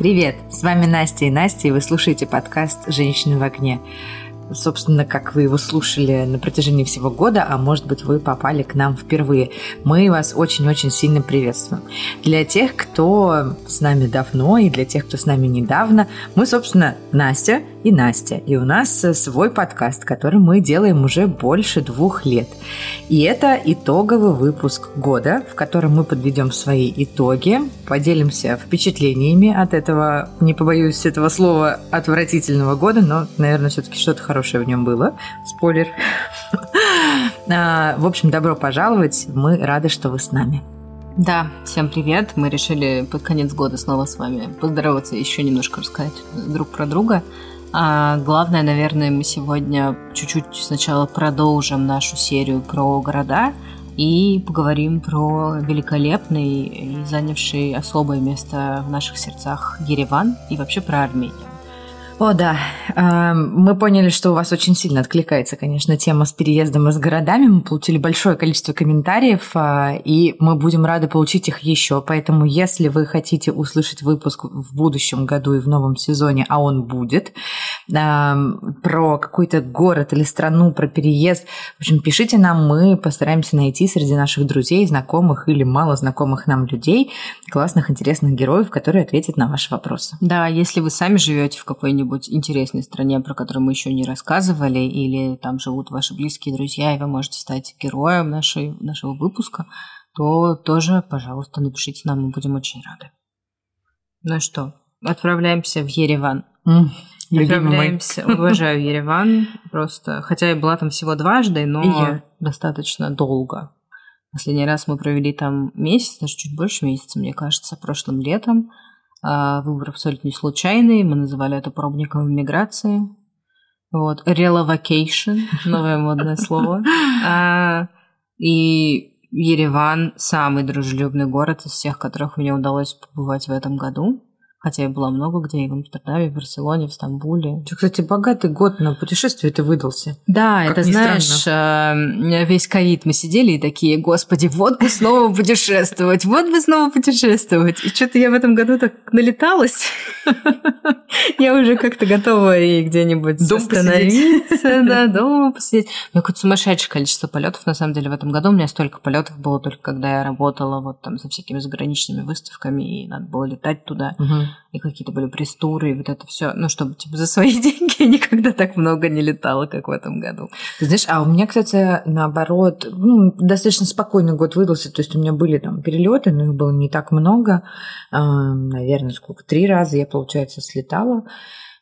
Привет! С вами Настя и Настя, и вы слушаете подкаст «Женщины в огне» собственно, как вы его слушали на протяжении всего года, а может быть, вы попали к нам впервые. Мы вас очень-очень сильно приветствуем. Для тех, кто с нами давно, и для тех, кто с нами недавно, мы, собственно, Настя и Настя. И у нас свой подкаст, который мы делаем уже больше двух лет. И это итоговый выпуск года, в котором мы подведем свои итоги, поделимся впечатлениями от этого, не побоюсь этого слова, отвратительного года, но, наверное, все-таки что-то хорошее хорошее в нем было. Спойлер. А, в общем, добро пожаловать. Мы рады, что вы с нами. Да, всем привет. Мы решили под конец года снова с вами поздороваться, еще немножко рассказать друг про друга. А главное, наверное, мы сегодня чуть-чуть сначала продолжим нашу серию про города и поговорим про великолепный и занявший особое место в наших сердцах Ереван и вообще про Армению. О, да. Эм, мы поняли, что у вас очень сильно откликается, конечно, тема с переездом и с городами. Мы получили большое количество комментариев, э, и мы будем рады получить их еще. Поэтому, если вы хотите услышать выпуск в будущем году и в новом сезоне, а он будет, эм, про какой-то город или страну, про переезд, в общем, пишите нам, мы постараемся найти среди наших друзей, знакомых или мало знакомых нам людей классных, интересных героев, которые ответят на ваши вопросы. Да, если вы сами живете в какой-нибудь какой-нибудь интересной стране, про которую мы еще не рассказывали, или там живут ваши близкие друзья, и вы можете стать героем нашей, нашего выпуска, то тоже, пожалуйста, напишите нам, мы будем очень рады. Ну что, отправляемся в Ереван. Mm, отправляемся, уважаю Ереван, просто, хотя я была там всего дважды, но достаточно долго. Последний раз мы провели там месяц, даже чуть больше месяца, мне кажется, прошлым летом. А, выбор абсолютно не случайный. Мы называли это пробником миграции. Вот. Relocation, новое модное слово. А, и Ереван самый дружелюбный город из всех, которых мне удалось побывать в этом году. Хотя я была много где, и в Амстердаме, в Барселоне, в Стамбуле. Что, кстати, богатый год на путешествие ты выдался. Да, как это, знаешь. Э, весь ковид мы сидели и такие, господи, вот бы снова путешествовать, вот бы снова путешествовать. И что-то я в этом году так налеталась. Я уже как-то готова и где-нибудь остановиться, да, дома посидеть. У меня какое-то сумасшедшее количество полетов, на самом деле, в этом году. У меня столько полетов было только когда я работала вот там за всякими заграничными выставками, и надо было летать туда и какие-то были престуры, и вот это все, ну, чтобы, типа, за свои деньги я никогда так много не летала, как в этом году. Знаешь, а у меня, кстати, наоборот, ну, достаточно спокойный год выдался, то есть у меня были там перелеты, но их было не так много, наверное, сколько, три раза я, получается, слетала,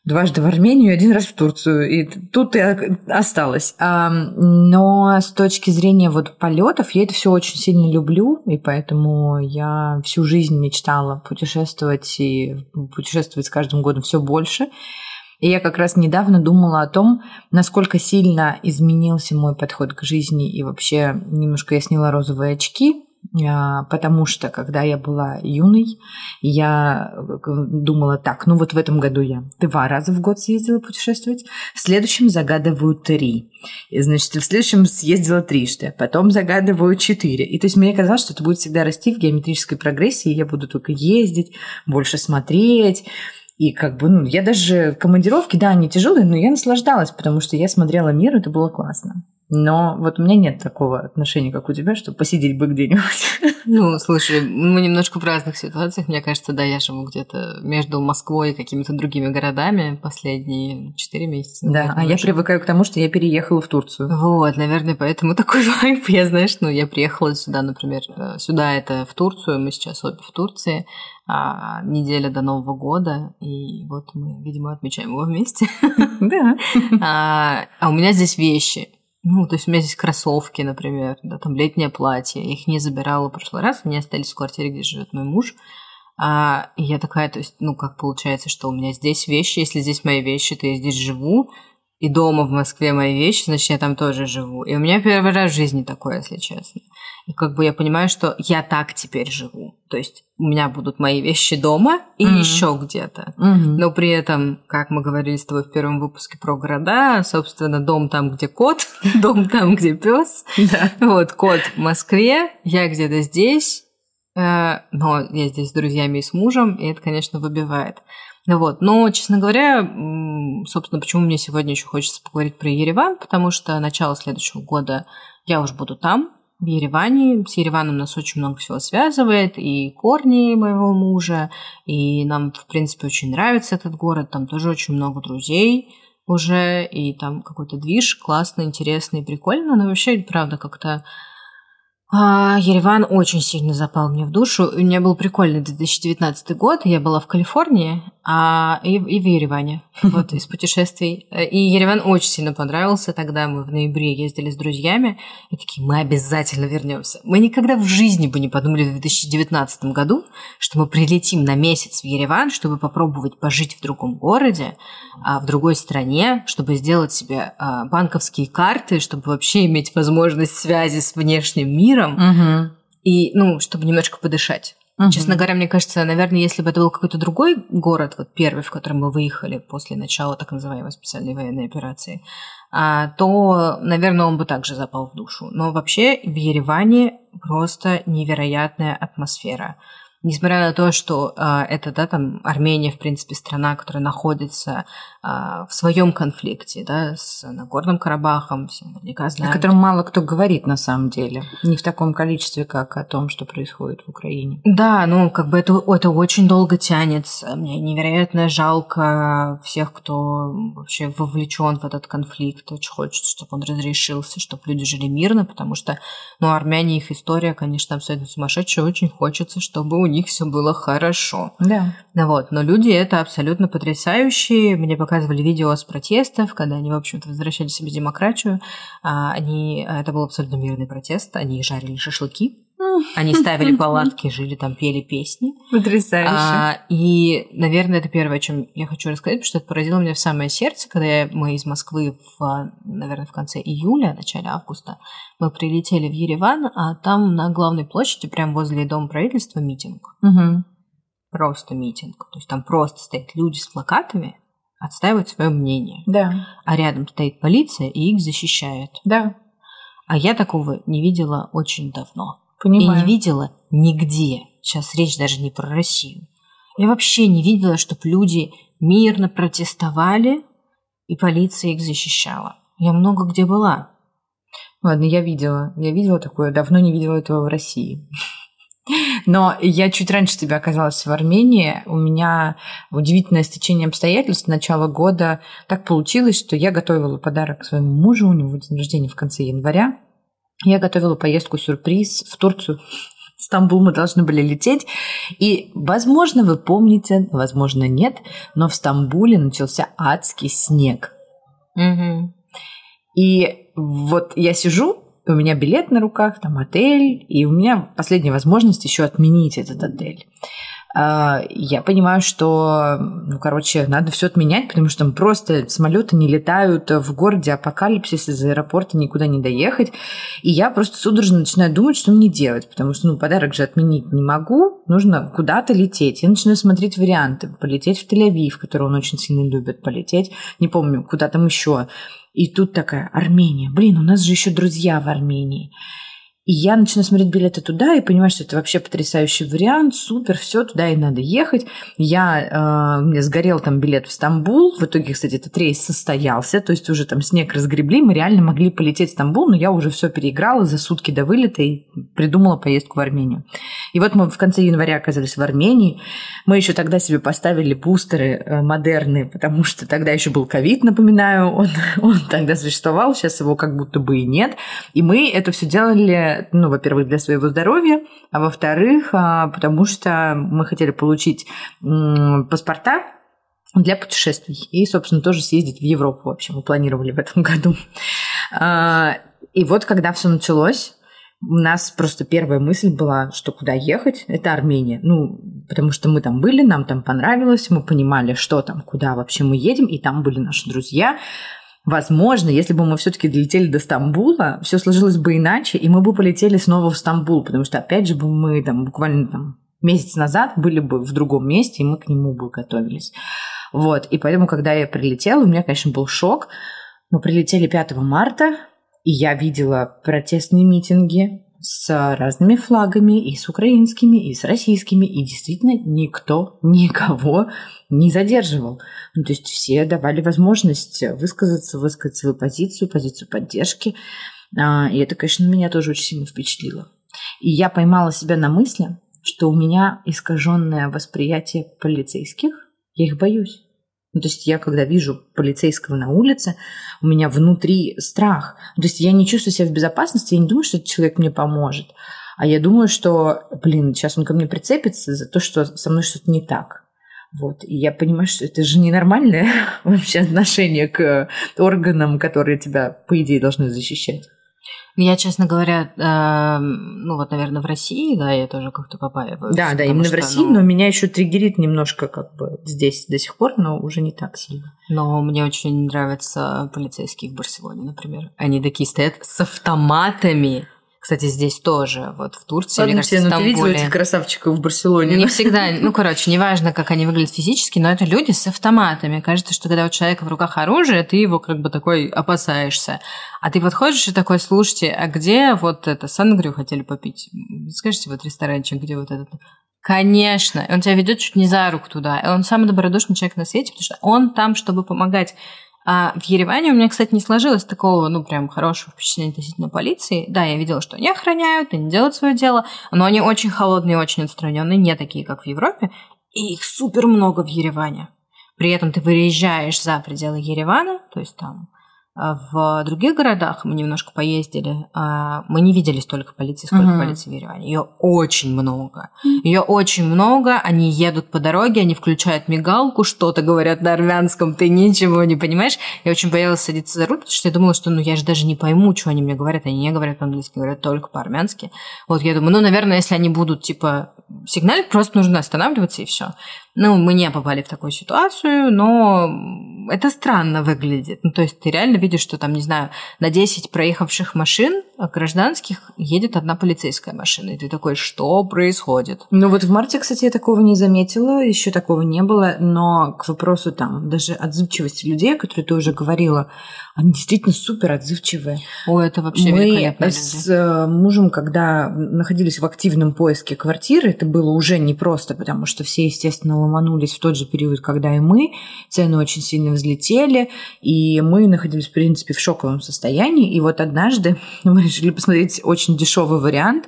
дважды в Армению, один раз в Турцию. И тут и осталось. Но с точки зрения вот полетов, я это все очень сильно люблю, и поэтому я всю жизнь мечтала путешествовать и путешествовать с каждым годом все больше. И я как раз недавно думала о том, насколько сильно изменился мой подход к жизни, и вообще немножко я сняла розовые очки, а, потому что когда я была юной, я э, думала так, ну вот в этом году я два раза в год съездила путешествовать, в следующем загадываю три, и, значит, в следующем съездила трижды, потом загадываю четыре. И то есть мне казалось, что это будет всегда расти в геометрической прогрессии, я буду только ездить, больше смотреть, и как бы, ну, я даже командировки, да, они тяжелые, но я наслаждалась, потому что я смотрела мир, это было классно. Но вот у меня нет такого отношения, как у тебя, что посидеть бы где-нибудь. Ну, слушай, мы немножко в разных ситуациях. Мне кажется, да, я живу где-то между Москвой и какими-то другими городами последние четыре месяца. Да, а я привыкаю к тому, что я переехала в Турцию. Вот, наверное, поэтому такой вайп. Я, знаешь, ну, я приехала сюда, например, э, сюда это в Турцию, мы сейчас обе в Турции, а, неделя до Нового года, и вот мы, видимо, отмечаем его вместе. Да. А, а у меня здесь вещи. Ну, то есть у меня здесь кроссовки, например, да, там летнее платье. Я их не забирала в прошлый раз, они остались в квартире, где живет мой муж. А, я такая, то есть, ну, как получается, что у меня здесь вещи, если здесь мои вещи, то я здесь живу, и дома в Москве мои вещи, значит, я там тоже живу. И у меня первый раз в жизни такое, если честно. И как бы я понимаю, что я так теперь живу. То есть у меня будут мои вещи дома и mm-hmm. еще где-то. Mm-hmm. Но при этом, как мы говорили с тобой в первом выпуске про города, собственно, дом там, где кот, дом там, где пес. Вот, кот в Москве, я где-то здесь, Э, но я здесь с друзьями и с мужем, и это, конечно, выбивает. Ну вот. Но, честно говоря, собственно, почему мне сегодня еще хочется поговорить про Ереван, потому что начало следующего года я уже буду там, в Ереване. С Ереваном нас очень много всего связывает, и корни моего мужа, и нам, в принципе, очень нравится этот город, там тоже очень много друзей уже, и там какой-то движ классный, интересный, прикольно, но вообще, правда, как-то а, Ереван очень сильно запал мне в душу. У меня был прикольный 2019 год. Я была в Калифорнии а, и, и в Ереване. Вот, из путешествий. И Ереван очень сильно понравился. Тогда мы в ноябре ездили с друзьями. И такие, мы обязательно вернемся. Мы никогда в жизни бы не подумали в 2019 году, что мы прилетим на месяц в Ереван, чтобы попробовать пожить в другом городе, а в другой стране, чтобы сделать себе а, банковские карты, чтобы вообще иметь возможность связи с внешним миром миром, угу. и, ну, чтобы немножко подышать. Угу. Честно говоря, мне кажется, наверное, если бы это был какой-то другой город, вот первый, в который мы выехали после начала так называемой специальной военной операции, а, то, наверное, он бы также запал в душу. Но вообще в Ереване просто невероятная атмосфера несмотря на то, что э, это, да, там Армения, в принципе, страна, которая находится э, в своем конфликте, да, с Нагорным Карабахом, все наверняка знают. О котором мало кто говорит на самом деле, не в таком количестве, как о том, что происходит в Украине. Да, ну, как бы это, это очень долго тянется. Мне невероятно жалко всех, кто вообще вовлечен в этот конфликт. Очень хочется, чтобы он разрешился, чтобы люди жили мирно, потому что, ну, армяне, их история, конечно, абсолютно сумасшедшая. Очень хочется, чтобы у них все было хорошо. Да. Ну вот, но люди это абсолютно потрясающие. Мне показывали видео с протестов, когда они, в общем-то, возвращали себе демократию. А, они, это был абсолютно мирный протест. Они жарили шашлыки, они ставили палатки, жили там, пели песни. Потрясающе. А, и, наверное, это первое, о чем я хочу рассказать, потому что это поразило меня в самое сердце, когда мы из Москвы, в, наверное, в конце июля, начале августа, мы прилетели в Ереван, а там на главной площади, прямо возле Дома правительства, митинг. Угу. Просто митинг. То есть там просто стоят люди с плакатами, отстаивают свое мнение. Да. А рядом стоит полиция и их защищает. Да. А я такого не видела очень давно. Понимаю. И не видела нигде. Сейчас речь даже не про Россию. Я вообще не видела, чтобы люди мирно протестовали, и полиция их защищала. Я много где была. Ладно, я видела. Я видела такое. Давно не видела этого в России. Но я чуть раньше тебя оказалась в Армении. У меня удивительное стечение обстоятельств. С начала года так получилось, что я готовила подарок своему мужу. У него день рождения в конце января. Я готовила поездку-сюрприз в Турцию. В Стамбул мы должны были лететь. И, возможно, вы помните, возможно, нет, но в Стамбуле начался адский снег. Угу. И вот я сижу, у меня билет на руках, там отель, и у меня последняя возможность еще отменить этот отель. А, я понимаю, что, ну, короче, надо все отменять, потому что просто самолеты не летают в городе апокалипсис из аэропорта никуда не доехать. И я просто судорожно начинаю думать, что мне делать, потому что, ну, подарок же отменить не могу, нужно куда-то лететь. Я начинаю смотреть варианты. Полететь в Тель-Авив, который он очень сильно любит, полететь, не помню, куда там еще. И тут такая Армения. Блин, у нас же еще друзья в Армении. И я начинаю смотреть билеты туда и понимаю, что это вообще потрясающий вариант, супер, все, туда и надо ехать. Я, э, мне сгорел там билет в Стамбул, в итоге, кстати, этот рейс состоялся, то есть уже там снег разгребли, мы реально могли полететь в Стамбул, но я уже все переиграла за сутки до вылета и придумала поездку в Армению. И вот мы в конце января оказались в Армении, мы еще тогда себе поставили бустеры э, модерны, потому что тогда еще был ковид, напоминаю, он, он тогда существовал, сейчас его как будто бы и нет, и мы это все делали ну, во-первых, для своего здоровья, а во-вторых, а, потому что мы хотели получить паспорта для путешествий и, собственно, тоже съездить в Европу, в общем, мы планировали в этом году. А, и вот, когда все началось, у нас просто первая мысль была, что куда ехать, это Армения. Ну, потому что мы там были, нам там понравилось, мы понимали, что там, куда вообще мы едем, и там были наши друзья. Возможно, если бы мы все-таки долетели до Стамбула, все сложилось бы иначе, и мы бы полетели снова в Стамбул, потому что, опять же, бы мы там буквально там месяц назад были бы в другом месте, и мы к нему бы готовились. Вот, и поэтому, когда я прилетела, у меня, конечно, был шок. Мы прилетели 5 марта, и я видела протестные митинги, с разными флагами, и с украинскими, и с российскими, и действительно никто никого не задерживал. Ну, то есть все давали возможность высказаться, высказать свою позицию, позицию поддержки. А, и это, конечно, меня тоже очень сильно впечатлило. И я поймала себя на мысли, что у меня искаженное восприятие полицейских, я их боюсь. Ну, то есть я, когда вижу полицейского на улице, у меня внутри страх. То есть я не чувствую себя в безопасности, я не думаю, что этот человек мне поможет. А я думаю, что, блин, сейчас он ко мне прицепится за то, что со мной что-то не так. Вот. И я понимаю, что это же ненормальное вообще отношение к органам, которые тебя, по идее, должны защищать. Я, честно говоря, э, ну вот, наверное, в России, да, я тоже как-то побаиваюсь. Да, да, именно что, в России, ну... но меня еще триггерит немножко как бы здесь до сих пор, но уже не так сильно. Но мне очень нравятся полицейские в Барселоне, например. Они такие стоят с автоматами. Кстати, здесь тоже, вот в Турции, Ладно, мне кажется, тебе, ну, ты видела этих красавчиков в Барселоне? Не всегда, ну, короче, неважно, как они выглядят физически, но это люди с автоматами. Кажется, что когда у человека в руках оружие, ты его как бы такой опасаешься. А ты подходишь и такой, слушайте, а где вот это, сангрию хотели попить? Скажите, вот ресторанчик, где вот этот? Конечно. Он тебя ведет чуть не за руку туда. И он самый добродушный человек на свете, потому что он там, чтобы помогать а в Ереване у меня, кстати, не сложилось такого, ну, прям хорошего впечатления относительно полиции. Да, я видела, что они охраняют, они делают свое дело, но они очень холодные, очень отстраненные, не такие, как в Европе. И их супер много в Ереване. При этом ты выезжаешь за пределы Еревана, то есть там в других городах мы немножко поездили, а мы не видели столько полиции, сколько uh-huh. полиции в Ереване. Ее очень много. Ее очень много. Они едут по дороге, они включают мигалку, что-то говорят на армянском, ты ничего не понимаешь. Я очень боялась садиться за руль, потому что я думала, что ну я же даже не пойму, что они мне говорят. Они не говорят по-английски, говорят только по-армянски. Вот я думаю, ну, наверное, если они будут типа сигналить, просто нужно останавливаться и все. Ну, мы не попали в такую ситуацию, но это странно выглядит. Ну, то есть ты реально видишь, что там, не знаю, на 10 проехавших машин гражданских едет одна полицейская машина. И ты такой, что происходит? Ну, вот в марте, кстати, я такого не заметила, еще такого не было, но к вопросу там даже отзывчивости людей, о которой ты уже говорила, они действительно супер отзывчивые. О, это вообще Мы с люди. Э, мужем, когда находились в активном поиске квартиры, это было уже непросто, потому что все, естественно, ломанулись в тот же период, когда и мы. Цены очень сильно взлетели, и мы находились, в принципе, в шоковом состоянии. И вот однажды мы решили посмотреть очень дешевый вариант.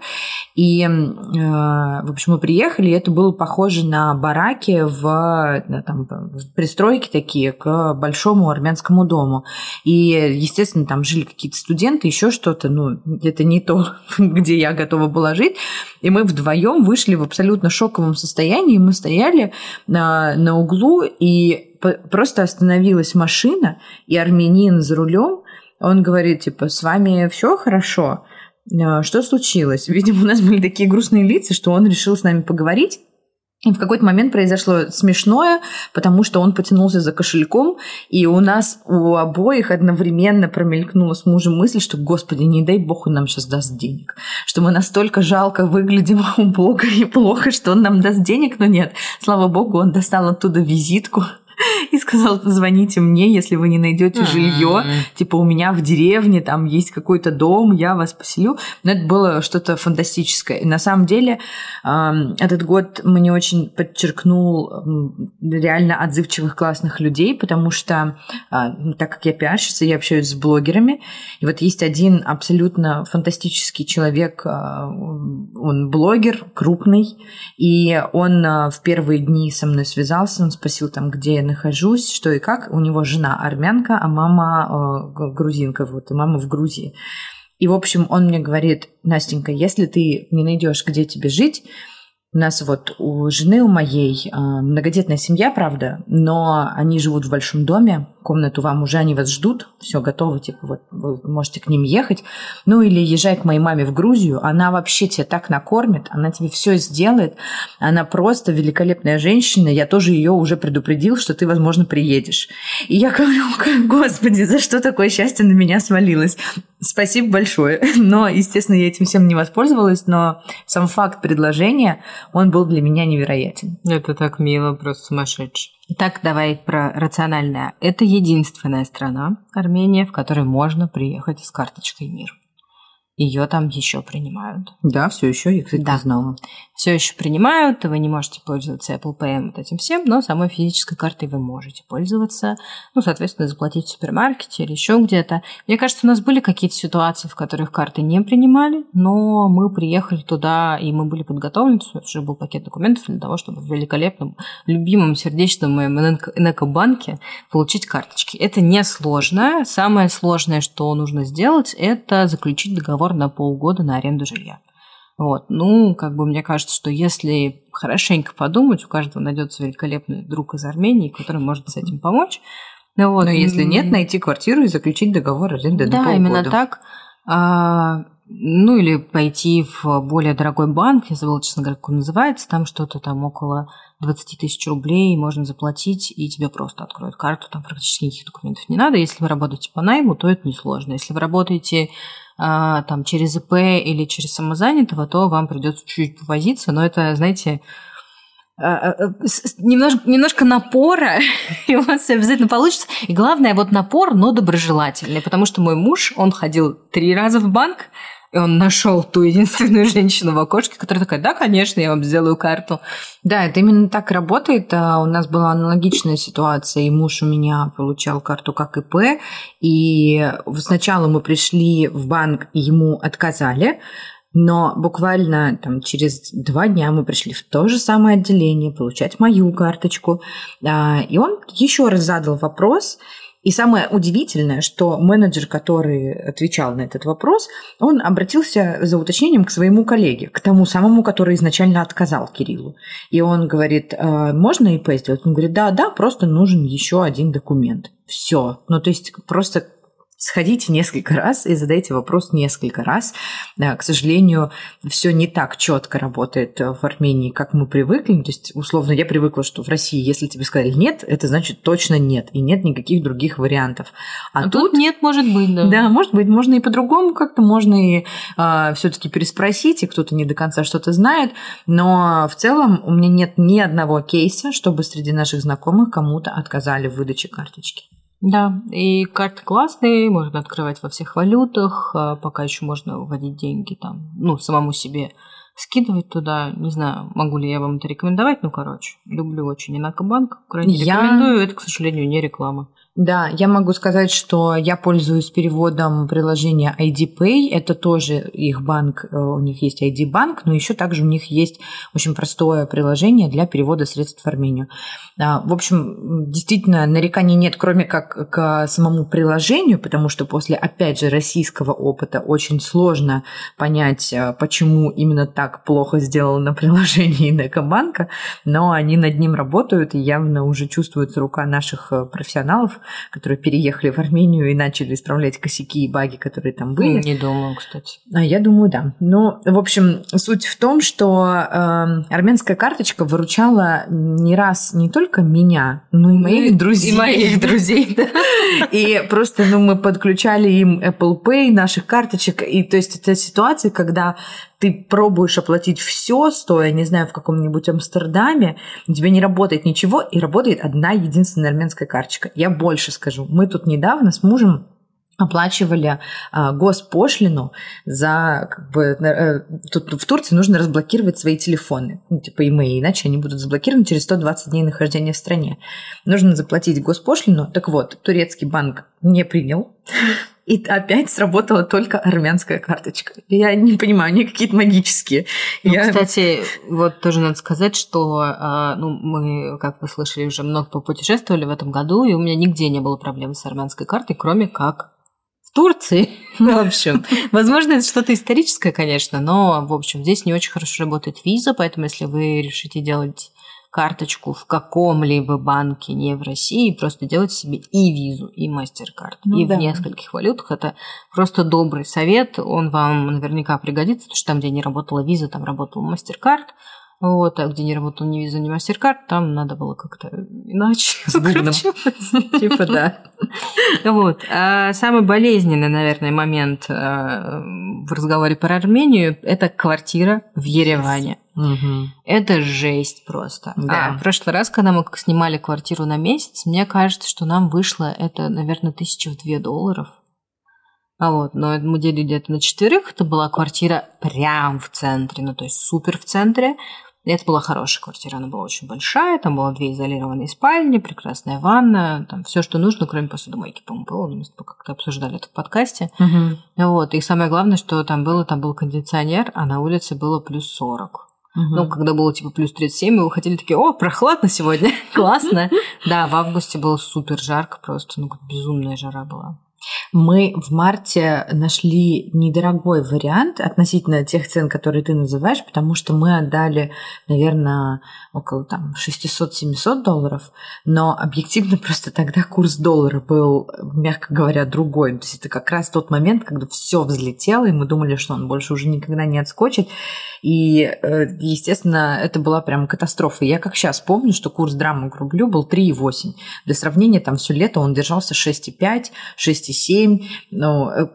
И, э, в общем, мы приехали, и это было похоже на бараки в, там, в пристройки такие к большому армянскому дому. И, естественно, там жили какие-то студенты, еще что-то. Ну, это не то, где я готова была жить. И мы вдвоем вышли в абсолютно шоковом состоянии. Мы стояли на, на углу, и просто остановилась машина, и армянин за рулем, он говорит, типа, с вами все хорошо? «А, что случилось? Видимо, у нас были такие грустные лица, что он решил с нами поговорить. И в какой-то момент произошло смешное, потому что он потянулся за кошельком, и у нас у обоих одновременно промелькнула с мужем мысль, что, господи, не дай бог он нам сейчас даст денег. Что мы настолько жалко выглядим у Бога и плохо, что он нам даст денег, но нет. Слава богу, он достал оттуда визитку, и сказал, позвоните мне, если вы не найдете жилье. Типа у меня в деревне там есть какой-то дом, я вас поселю. Но это было что-то фантастическое. И на самом деле этот год мне очень подчеркнул реально отзывчивых классных людей, потому что а, ну, так как я пиарщица, я общаюсь с блогерами. И вот есть один абсолютно фантастический человек, а, он блогер, крупный, и он а, в первые дни со мной связался, он спросил там, где я нахожусь, что и как. У него жена армянка, а мама э, грузинка, вот, и мама в Грузии. И, в общем, он мне говорит, Настенька, если ты не найдешь, где тебе жить, у нас вот у жены у моей э, многодетная семья, правда, но они живут в большом доме, комнату вам уже, они вас ждут, все готово, типа вот вы можете к ним ехать. Ну или езжай к моей маме в Грузию, она вообще тебя так накормит, она тебе все сделает, она просто великолепная женщина, я тоже ее уже предупредил, что ты, возможно, приедешь. И я говорю, господи, за что такое счастье на меня свалилось? Спасибо большое. Но, естественно, я этим всем не воспользовалась, но сам факт предложения, он был для меня невероятен. Это так мило, просто сумасшедший. Итак, давай про рациональное. Это единственная страна, Армения, в которой можно приехать с карточкой МИР. ее там еще принимают. Да, все еще, я, кстати, Да. не знала. Все еще принимают, вы не можете пользоваться Apple Pay вот этим всем, но самой физической картой вы можете пользоваться. Ну, соответственно, заплатить в супермаркете или еще где-то. Мне кажется, у нас были какие-то ситуации, в которых карты не принимали, но мы приехали туда, и мы были подготовлены, уже был пакет документов для того, чтобы в великолепном, любимом, сердечном моем Энекобанке получить карточки. Это несложно. Самое сложное, что нужно сделать, это заключить договор на полгода на аренду жилья. Вот. Ну, как бы мне кажется, что если хорошенько подумать, у каждого найдется великолепный друг из Армении, который может с этим помочь. Ну, вот. Но если М, нет, найти квартиру и заключить договор аренды на да, полгода. именно так. А, ну, или пойти в более дорогой банк, я забыла, честно говоря, как он называется, там что-то там около 20 тысяч рублей можно заплатить, и тебе просто откроют карту, там практически никаких документов не надо. Если вы работаете по найму, то это несложно. Если вы работаете там через ИП или через самозанятого, то вам придется чуть-чуть повозиться, но это, знаете, а, а, немножко, немножко напора, и у вас обязательно получится. И главное, вот напор, но доброжелательный, потому что мой муж, он ходил три раза в банк, и он нашел ту единственную женщину в окошке, которая такая, да, конечно, я вам сделаю карту. Да, это именно так работает. А У нас была аналогичная ситуация, и муж у меня получал карту как ИП, и сначала мы пришли в банк, и ему отказали, но буквально там, через два дня мы пришли в то же самое отделение получать мою карточку. А, И он еще раз задал вопрос, и самое удивительное, что менеджер, который отвечал на этот вопрос, он обратился за уточнением к своему коллеге, к тому самому, который изначально отказал Кириллу. И он говорит, «А, можно ИП сделать? Он говорит, да, да, просто нужен еще один документ. Все. Ну, то есть просто сходите несколько раз и задайте вопрос несколько раз. Да, К сожалению, все не так четко работает в Армении, как мы привыкли. Ну, То есть, условно, я привыкла, что в России, если тебе сказали нет, это значит точно нет, и нет никаких других вариантов. А, тут, нет, может быть, да. да, может быть, можно и по-другому как-то, можно и все-таки переспросить, и кто-то не до конца что-то знает, но в целом у меня нет ни одного кейса, чтобы среди наших знакомых кому-то отказали в выдаче карточки. Да, и карты классные, можно открывать во всех валютах, а пока еще можно вводить деньги там, ну, самому себе скидывать туда. Не знаю, могу ли я вам это рекомендовать, ну, короче, люблю очень Инакобанк, крайне Я- рекомендую, это, к сожалению, не реклама. Да, я могу сказать, что я пользуюсь переводом приложения ID Pay. Это тоже их банк, э, у них есть ID банк, но еще также у них есть очень простое приложение для перевода средств в Армению. А, В общем, действительно, нареканий нет, кроме как к самому приложению, потому что после, опять же, российского опыта очень сложно понять, э, почему именно так плохо сделано приложение Инекобанка, но они над ним работают, и явно уже чувствуется рука наших э, профессионалов, которые переехали в Армению и начали исправлять косяки и баги, которые там были. Не думаю, кстати. А я думаю, да. Ну, в общем, суть в том, что э, армянская карточка выручала не раз не только меня, но и моих друзей. И моих друзей, да. И просто, ну, мы подключали им Apple Pay, наших карточек. И то есть это ситуация, когда ты пробуешь оплатить все, стоя, не знаю, в каком-нибудь Амстердаме, у тебя не работает ничего, и работает одна единственная армянская карточка. Я больше скажу. Мы тут недавно с мужем оплачивали а, госпошлину за как бы э, тут в Турции нужно разблокировать свои телефоны, ну, типа имеи, иначе они будут заблокированы через 120 дней нахождения в стране. Нужно заплатить госпошлину. Так вот, турецкий банк не принял. И опять сработала только армянская карточка. Я не понимаю, они какие-то магические. Ну, Я- Кстати, вот тоже надо сказать, что а, ну, мы, как вы слышали, уже много попутешествовали в этом году, и у меня нигде не было проблем с армянской картой, кроме как в Турции. Ну, в общем, возможно, это что-то историческое, конечно, но, в общем, здесь не очень хорошо работает виза, поэтому если вы решите делать карточку в каком-либо банке, не в России, просто делайте себе и визу, и мастер-карт, Ну и да. в нескольких валютах. Это просто добрый совет, он вам наверняка пригодится, потому что там, где не работала виза, там работал мастер-карт, вот, а где не работал ни виза, ни мастер-карт, там надо было как-то иначе. С бубном. Типа, да. Вот. А самый болезненный, наверное, момент э, в разговоре про Армению – это квартира в Ереване. Это жесть просто. Да. А в прошлый раз, когда мы снимали квартиру на месяц, мне кажется, что нам вышло это, наверное, тысяча в две долларов. А вот, но мы делили это на четверых. Это была квартира прям в центре, ну то есть супер в центре. Это была хорошая квартира, она была очень большая, там было две изолированные спальни, прекрасная ванна, там все, что нужно, кроме посудомойки, по-моему, было, мы как-то обсуждали это в подкасте. Угу. Вот, и самое главное, что там было, там был кондиционер, а на улице было плюс 40. Угу. Ну, когда было типа плюс 37, мы выходили такие, о, прохладно сегодня, классно. Да, в августе было супер жарко просто, ну, безумная жара была. Мы в марте нашли недорогой вариант относительно тех цен, которые ты называешь, потому что мы отдали, наверное, около там 600-700 долларов, но объективно просто тогда курс доллара был, мягко говоря, другой. То есть это как раз тот момент, когда все взлетело, и мы думали, что он больше уже никогда не отскочит. И, э, естественно, это была прям катастрофа. Я как сейчас помню, что курс драмы к рублю был 3,8. Для сравнения, там все лето он держался 6,5, 6,7. Ну, э,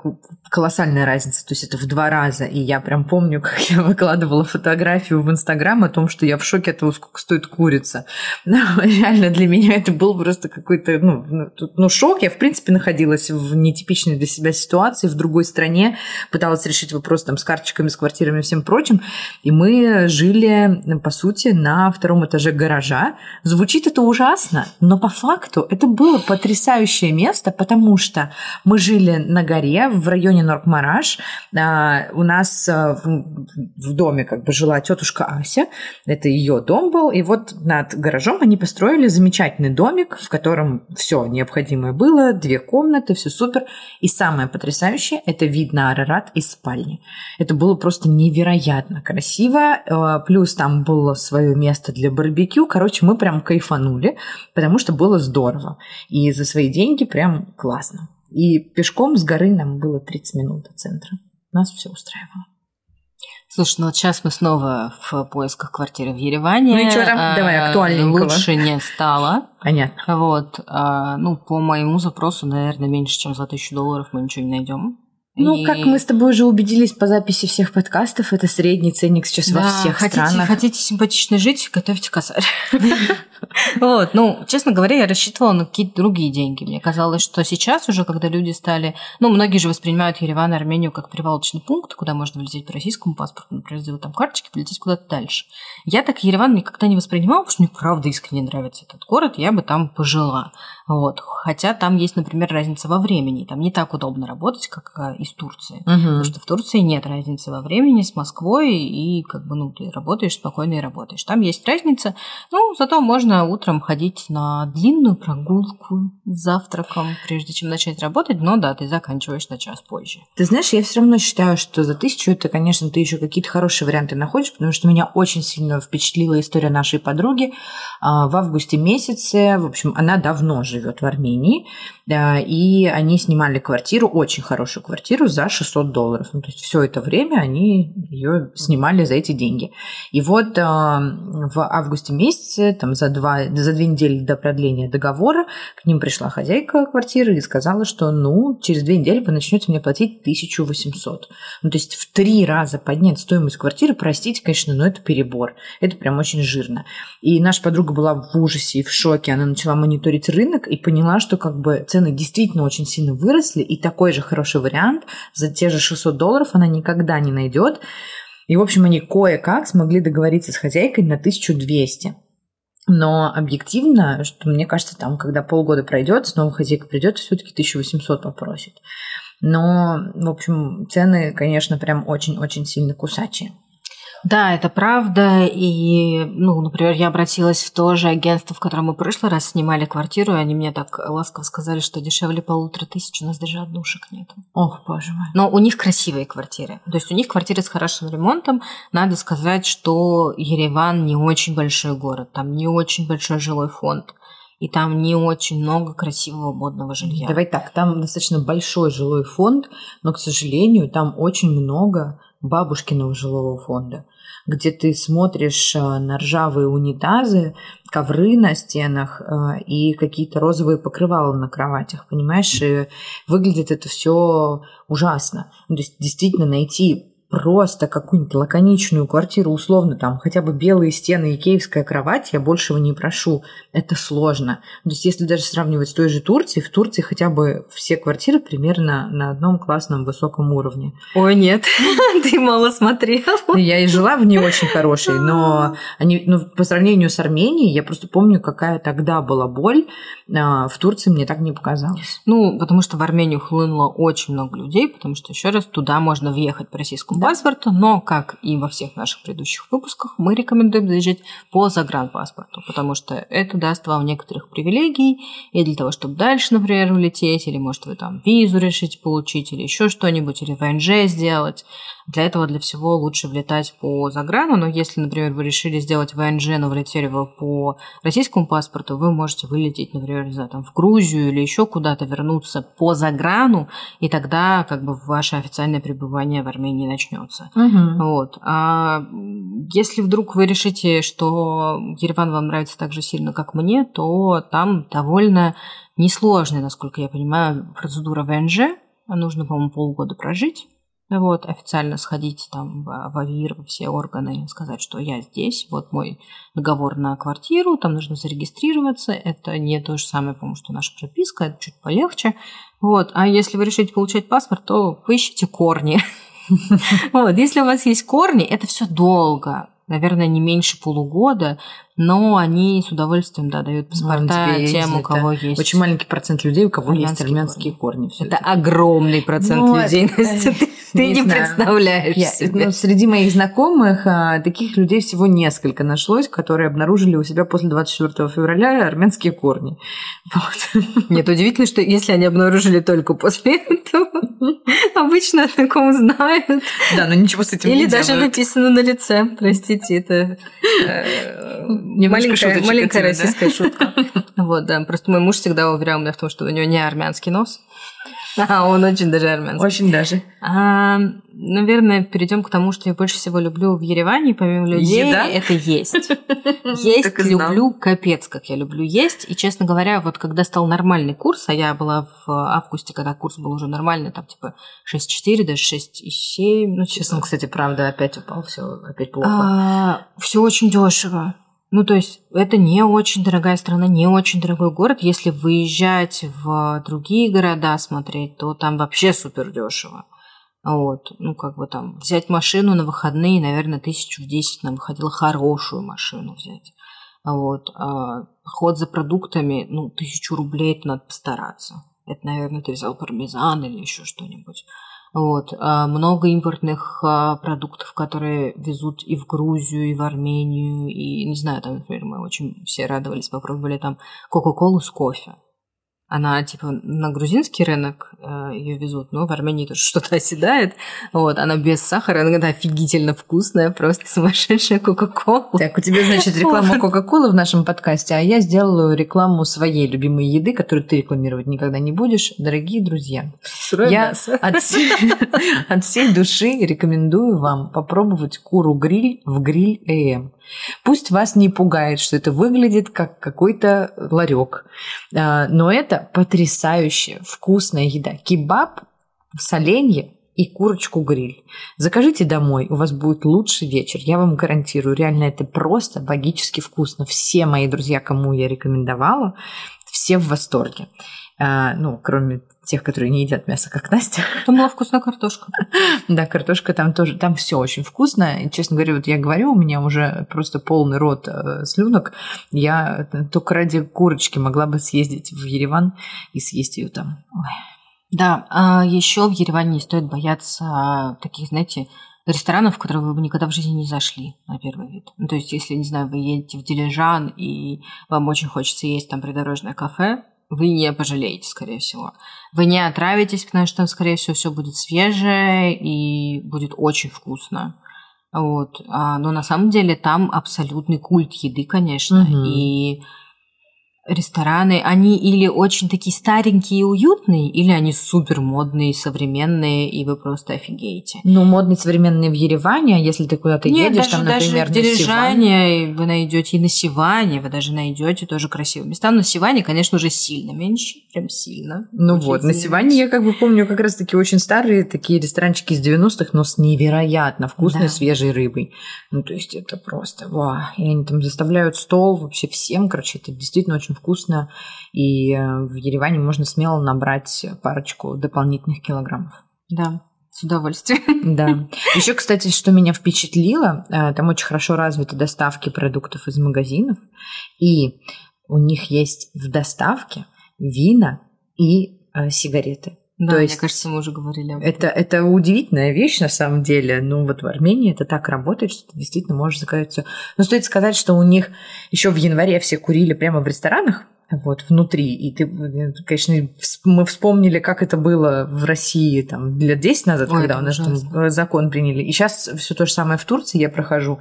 колоссальная разница. То есть это в два раза. И я прям помню, как я выкладывала фотографию в Инстаграм о том, что я в шоке от того, сколько стоит курица. Но реально для меня это был просто какой-то ну, ну, ну, шок. Я, в принципе, находилась в нетипичной для себя ситуации, в другой стране, пыталась решить вопрос там с карточками, с квартирами и всем прочим. И мы жили, по сути, на втором этаже гаража. Звучит это ужасно, но по факту это было потрясающее место, потому что мы жили на горе в районе Норкмараш. А, у нас а, в доме как бы жила тетушка Ася. Это ее дом был. И вот над гаражом они построили замечательный домик, в котором все необходимое было, две комнаты, все супер. И самое потрясающее – это вид на Арарат из спальни. Это было просто невероятно красиво, э, плюс там было свое место для барбекю. Короче, мы прям кайфанули, потому что было здорово. И за свои деньги прям классно. И пешком с горы нам было 30 минут от центра. Нас все устраивало. Слушай, ну вот сейчас мы снова в поисках квартиры в Ереване. Ну и что там? Давай, а, актуальненького. Лучше не стало. Понятно. Вот. А, ну, по моему запросу, наверное, меньше, чем за тысячу долларов мы ничего не найдем. Ну, и... как мы с тобой уже убедились по записи всех подкастов, это средний ценник сейчас да, во всех хотите, странах. Хотите симпатично жить, готовьте косарь. Вот, ну, честно говоря, я рассчитывала на какие-то другие деньги. Мне казалось, что сейчас уже, когда люди стали... Ну, многие же воспринимают Ереван и Армению как привалочный пункт, куда можно влететь по российскому паспорту, например, сделать там карточки, полететь куда-то дальше. Я так Ереван никогда не воспринимала, потому что мне правда искренне нравится этот город, я бы там пожила. Вот. Хотя там есть, например, разница во времени. Там не так удобно работать, как э, из Турции. Угу. Потому что в Турции нет разницы во времени с Москвой, и как бы, ну, ты работаешь спокойно и работаешь. Там есть разница, ну, зато можно утром ходить на длинную прогулку с завтраком, прежде чем начать работать, но да, ты заканчиваешь на час позже. Ты знаешь, я все равно считаю, что за тысячу это, конечно, ты еще какие-то хорошие варианты находишь, потому что меня очень сильно впечатлила история нашей подруги. А, в августе месяце, в общем, она давно живет в Армении, и они снимали квартиру, очень хорошую квартиру за 600 долларов. Ну, то есть все это время они ее снимали за эти деньги. И вот а, в августе месяце, там за два, за две недели до продления договора, к ним пришла хозяйка квартиры и сказала, что ну, через две недели вы начнете мне платить 1800. Ну, то есть в три раза поднять стоимость квартиры, простите, конечно, но это перебор. Это прям очень жирно. И наша подруга была в ужасе и в шоке. Она начала мониторить рынок и поняла, что как бы цены действительно очень сильно выросли, и такой же хороший вариант за те же 600 долларов она никогда не найдет. И, в общем, они кое-как смогли договориться с хозяйкой на 1200. Но объективно, что мне кажется, там, когда полгода пройдет, снова хозяйка придет, все-таки 1800 попросит. Но, в общем, цены, конечно, прям очень-очень сильно кусачие. Да, это правда. И, ну, например, я обратилась в то же агентство, в котором мы в прошлый раз снимали квартиру, и они мне так ласково сказали, что дешевле полутора тысяч у нас даже однушек нет. Ох, боже мой. Но у них красивые квартиры. То есть у них квартиры с хорошим ремонтом. Надо сказать, что Ереван не очень большой город, там не очень большой жилой фонд и там не очень много красивого модного жилья. Давай так, там достаточно большой жилой фонд, но, к сожалению, там очень много бабушкиного жилого фонда где ты смотришь э, на ржавые унитазы, ковры на стенах э, и какие-то розовые покрывала на кроватях, понимаешь? И выглядит это все ужасно. То есть действительно найти просто какую-нибудь лаконичную квартиру, условно, там хотя бы белые стены и киевская кровать, я большего не прошу. Это сложно. То есть, если даже сравнивать с той же Турцией, в Турции хотя бы все квартиры примерно на одном классном высоком уровне. Ой, нет, ты мало смотрел. Я и жила в не очень хорошей, но они, ну, по сравнению с Арменией, я просто помню, какая тогда была боль. А, в Турции мне так не показалось. Ну, потому что в Армению хлынуло очень много людей, потому что, еще раз, туда можно въехать по российскому паспорту, но, как и во всех наших предыдущих выпусках, мы рекомендуем заезжать по загранпаспорту, потому что это даст вам некоторых привилегий, и для того, чтобы дальше, например, улететь, или, может, вы там визу решите получить, или еще что-нибудь, или ВНЖ сделать, для этого, для всего лучше влетать по заграну, но если, например, вы решили сделать ВНЖ, но влетели вы по российскому паспорту, вы можете вылететь, например, знаю, там, в Грузию или еще куда-то, вернуться по заграну, и тогда как бы ваше официальное пребывание в Армении начнется. Угу. Вот. А если вдруг вы решите, что Ереван вам нравится так же сильно, как мне, то там довольно несложная, насколько я понимаю, процедура ВНЖ. Нужно, по-моему, полгода прожить вот, официально сходить там в, в АВИР, во все органы, сказать, что я здесь, вот мой договор на квартиру, там нужно зарегистрироваться, это не то же самое, потому что наша прописка, это чуть полегче, вот, а если вы решите получать паспорт, то поищите корни, вот, если у вас есть корни, это все долго, наверное, не меньше полугода, но они с удовольствием, да, дают паспорта ну, тем, у кого есть. Очень маленький процент людей, у кого есть армянские корни. корни. Это, это огромный процент ну, людей, Настя, ты, ты не, не представляешь Я, себе. Ну, среди моих знакомых а, таких людей всего несколько нашлось, которые обнаружили у себя после 24 февраля армянские корни. Вот. Нет, удивительно, что если они обнаружили только после этого, обычно о таком знают. Да, но ничего с этим Или не даже делают. написано на лице, простите, это э, маленькая, маленькая российская шутка. Вот, да. Просто мой муж всегда уверял меня в том, что у него не армянский нос. А он очень даже армянский. Очень даже. А, наверное, перейдем к тому, что я больше всего люблю в Ереване, помимо людей, Еда? это есть. Есть люблю капец, как я люблю есть. И, честно говоря, вот когда стал нормальный курс, а я была в августе, когда курс был уже нормальный, там типа 6,4, даже 6,7. Ну, честно, кстати, правда, опять упал, все опять плохо. А, все очень дешево. Ну, то есть это не очень дорогая страна, не очень дорогой город. Если выезжать в другие города смотреть, то там вообще супер дешево. Вот, ну, как бы там взять машину на выходные, наверное, тысячу в десять нам выходило хорошую машину взять. Вот, а ход за продуктами, ну, тысячу рублей это надо постараться. Это, наверное, ты взял пармезан или еще что-нибудь. Вот. А много импортных а, продуктов, которые везут и в Грузию, и в Армению, и, не знаю, там, например, мы очень все радовались, попробовали там Кока-Колу с кофе. Она, типа, на грузинский рынок э, ее везут, но в Армении тоже что-то оседает. Вот, она без сахара, она офигительно вкусная, просто сумасшедшая Кока-Кола. Так, у тебя, значит, реклама Кока-Колы в нашем подкасте, а я сделаю рекламу своей любимой еды, которую ты рекламировать никогда не будешь. Дорогие друзья, Сырое я от всей, от всей души рекомендую вам попробовать куру-гриль в гриль ЭМ. Пусть вас не пугает, что это выглядит как какой-то ларек, а, но это потрясающе вкусная еда. Кебаб, соленье и курочку гриль. Закажите домой, у вас будет лучший вечер, я вам гарантирую. Реально это просто богически вкусно. Все мои друзья, кому я рекомендовала, все в восторге. А, ну, кроме тех, которые не едят мясо, как Настя. Там была вкусная картошка. Да, картошка там тоже, там все очень вкусно. И, честно говоря, вот я говорю, у меня уже просто полный рот э, слюнок. Я только ради курочки могла бы съездить в Ереван и съесть ее там. Ой. Да, а еще в Ереване не стоит бояться таких, знаете, ресторанов, в которые вы бы никогда в жизни не зашли на первый вид. Ну, то есть, если, не знаю, вы едете в Дилижан, и вам очень хочется есть там придорожное кафе, вы не пожалеете, скорее всего. Вы не отравитесь, потому что там, скорее всего, все будет свежее и будет очень вкусно. Вот. А, но на самом деле там абсолютный культ еды, конечно. Угу. И рестораны, они или очень такие старенькие и уютные, или они супер модные, современные, и вы просто офигеете. Ну, модные, современные в Ереване, а если ты куда-то Нет, едешь, даже, там, например, даже в Дирижане вы найдете и на Сиване, вы даже найдете тоже красивые места. Но на Сиване, конечно, уже сильно меньше, прям сильно. Ну Очень вот, на. Сиване я как бы помню как раз-таки очень старые такие ресторанчики из 90-х, но с невероятно вкусной Да. свежей рыбой. Ну, то есть это просто, вау. И они там заставляют стол вообще всем, короче, это действительно очень вкусно. И э, в Ереване можно смело набрать парочку дополнительных килограммов. Да, с удовольствием. Да. Еще, кстати, что меня впечатлило, э, там очень хорошо развиты доставки продуктов из магазинов, и у них есть в доставке вина и э, сигареты. Да, То мне есть кажется, мы уже говорили об этом. Это, это удивительная вещь на самом деле. Ну, вот в Армении это так работает, что ты действительно можешь заказать все. Но стоит сказать, что у них еще в январе все курили прямо в ресторанах, вот, внутри. И ты, э, конечно, мы вспомнили, как это было в России там, лет 10 назад, Ой, когда у нас там ужасно. закон приняли. И сейчас все то же самое в Турции я прохожу.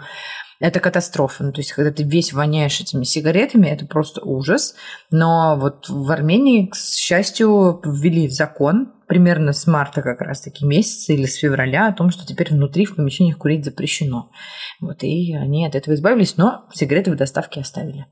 Это катастрофа. Ну, то есть, когда ты весь воняешь этими сигаретами, это просто ужас. Но вот в Армении, к счастью, ввели закон примерно с марта как раз-таки месяца или с февраля о том, что теперь внутри в помещениях курить запрещено. Вот, и они от этого избавились, но сигареты в доставке оставили.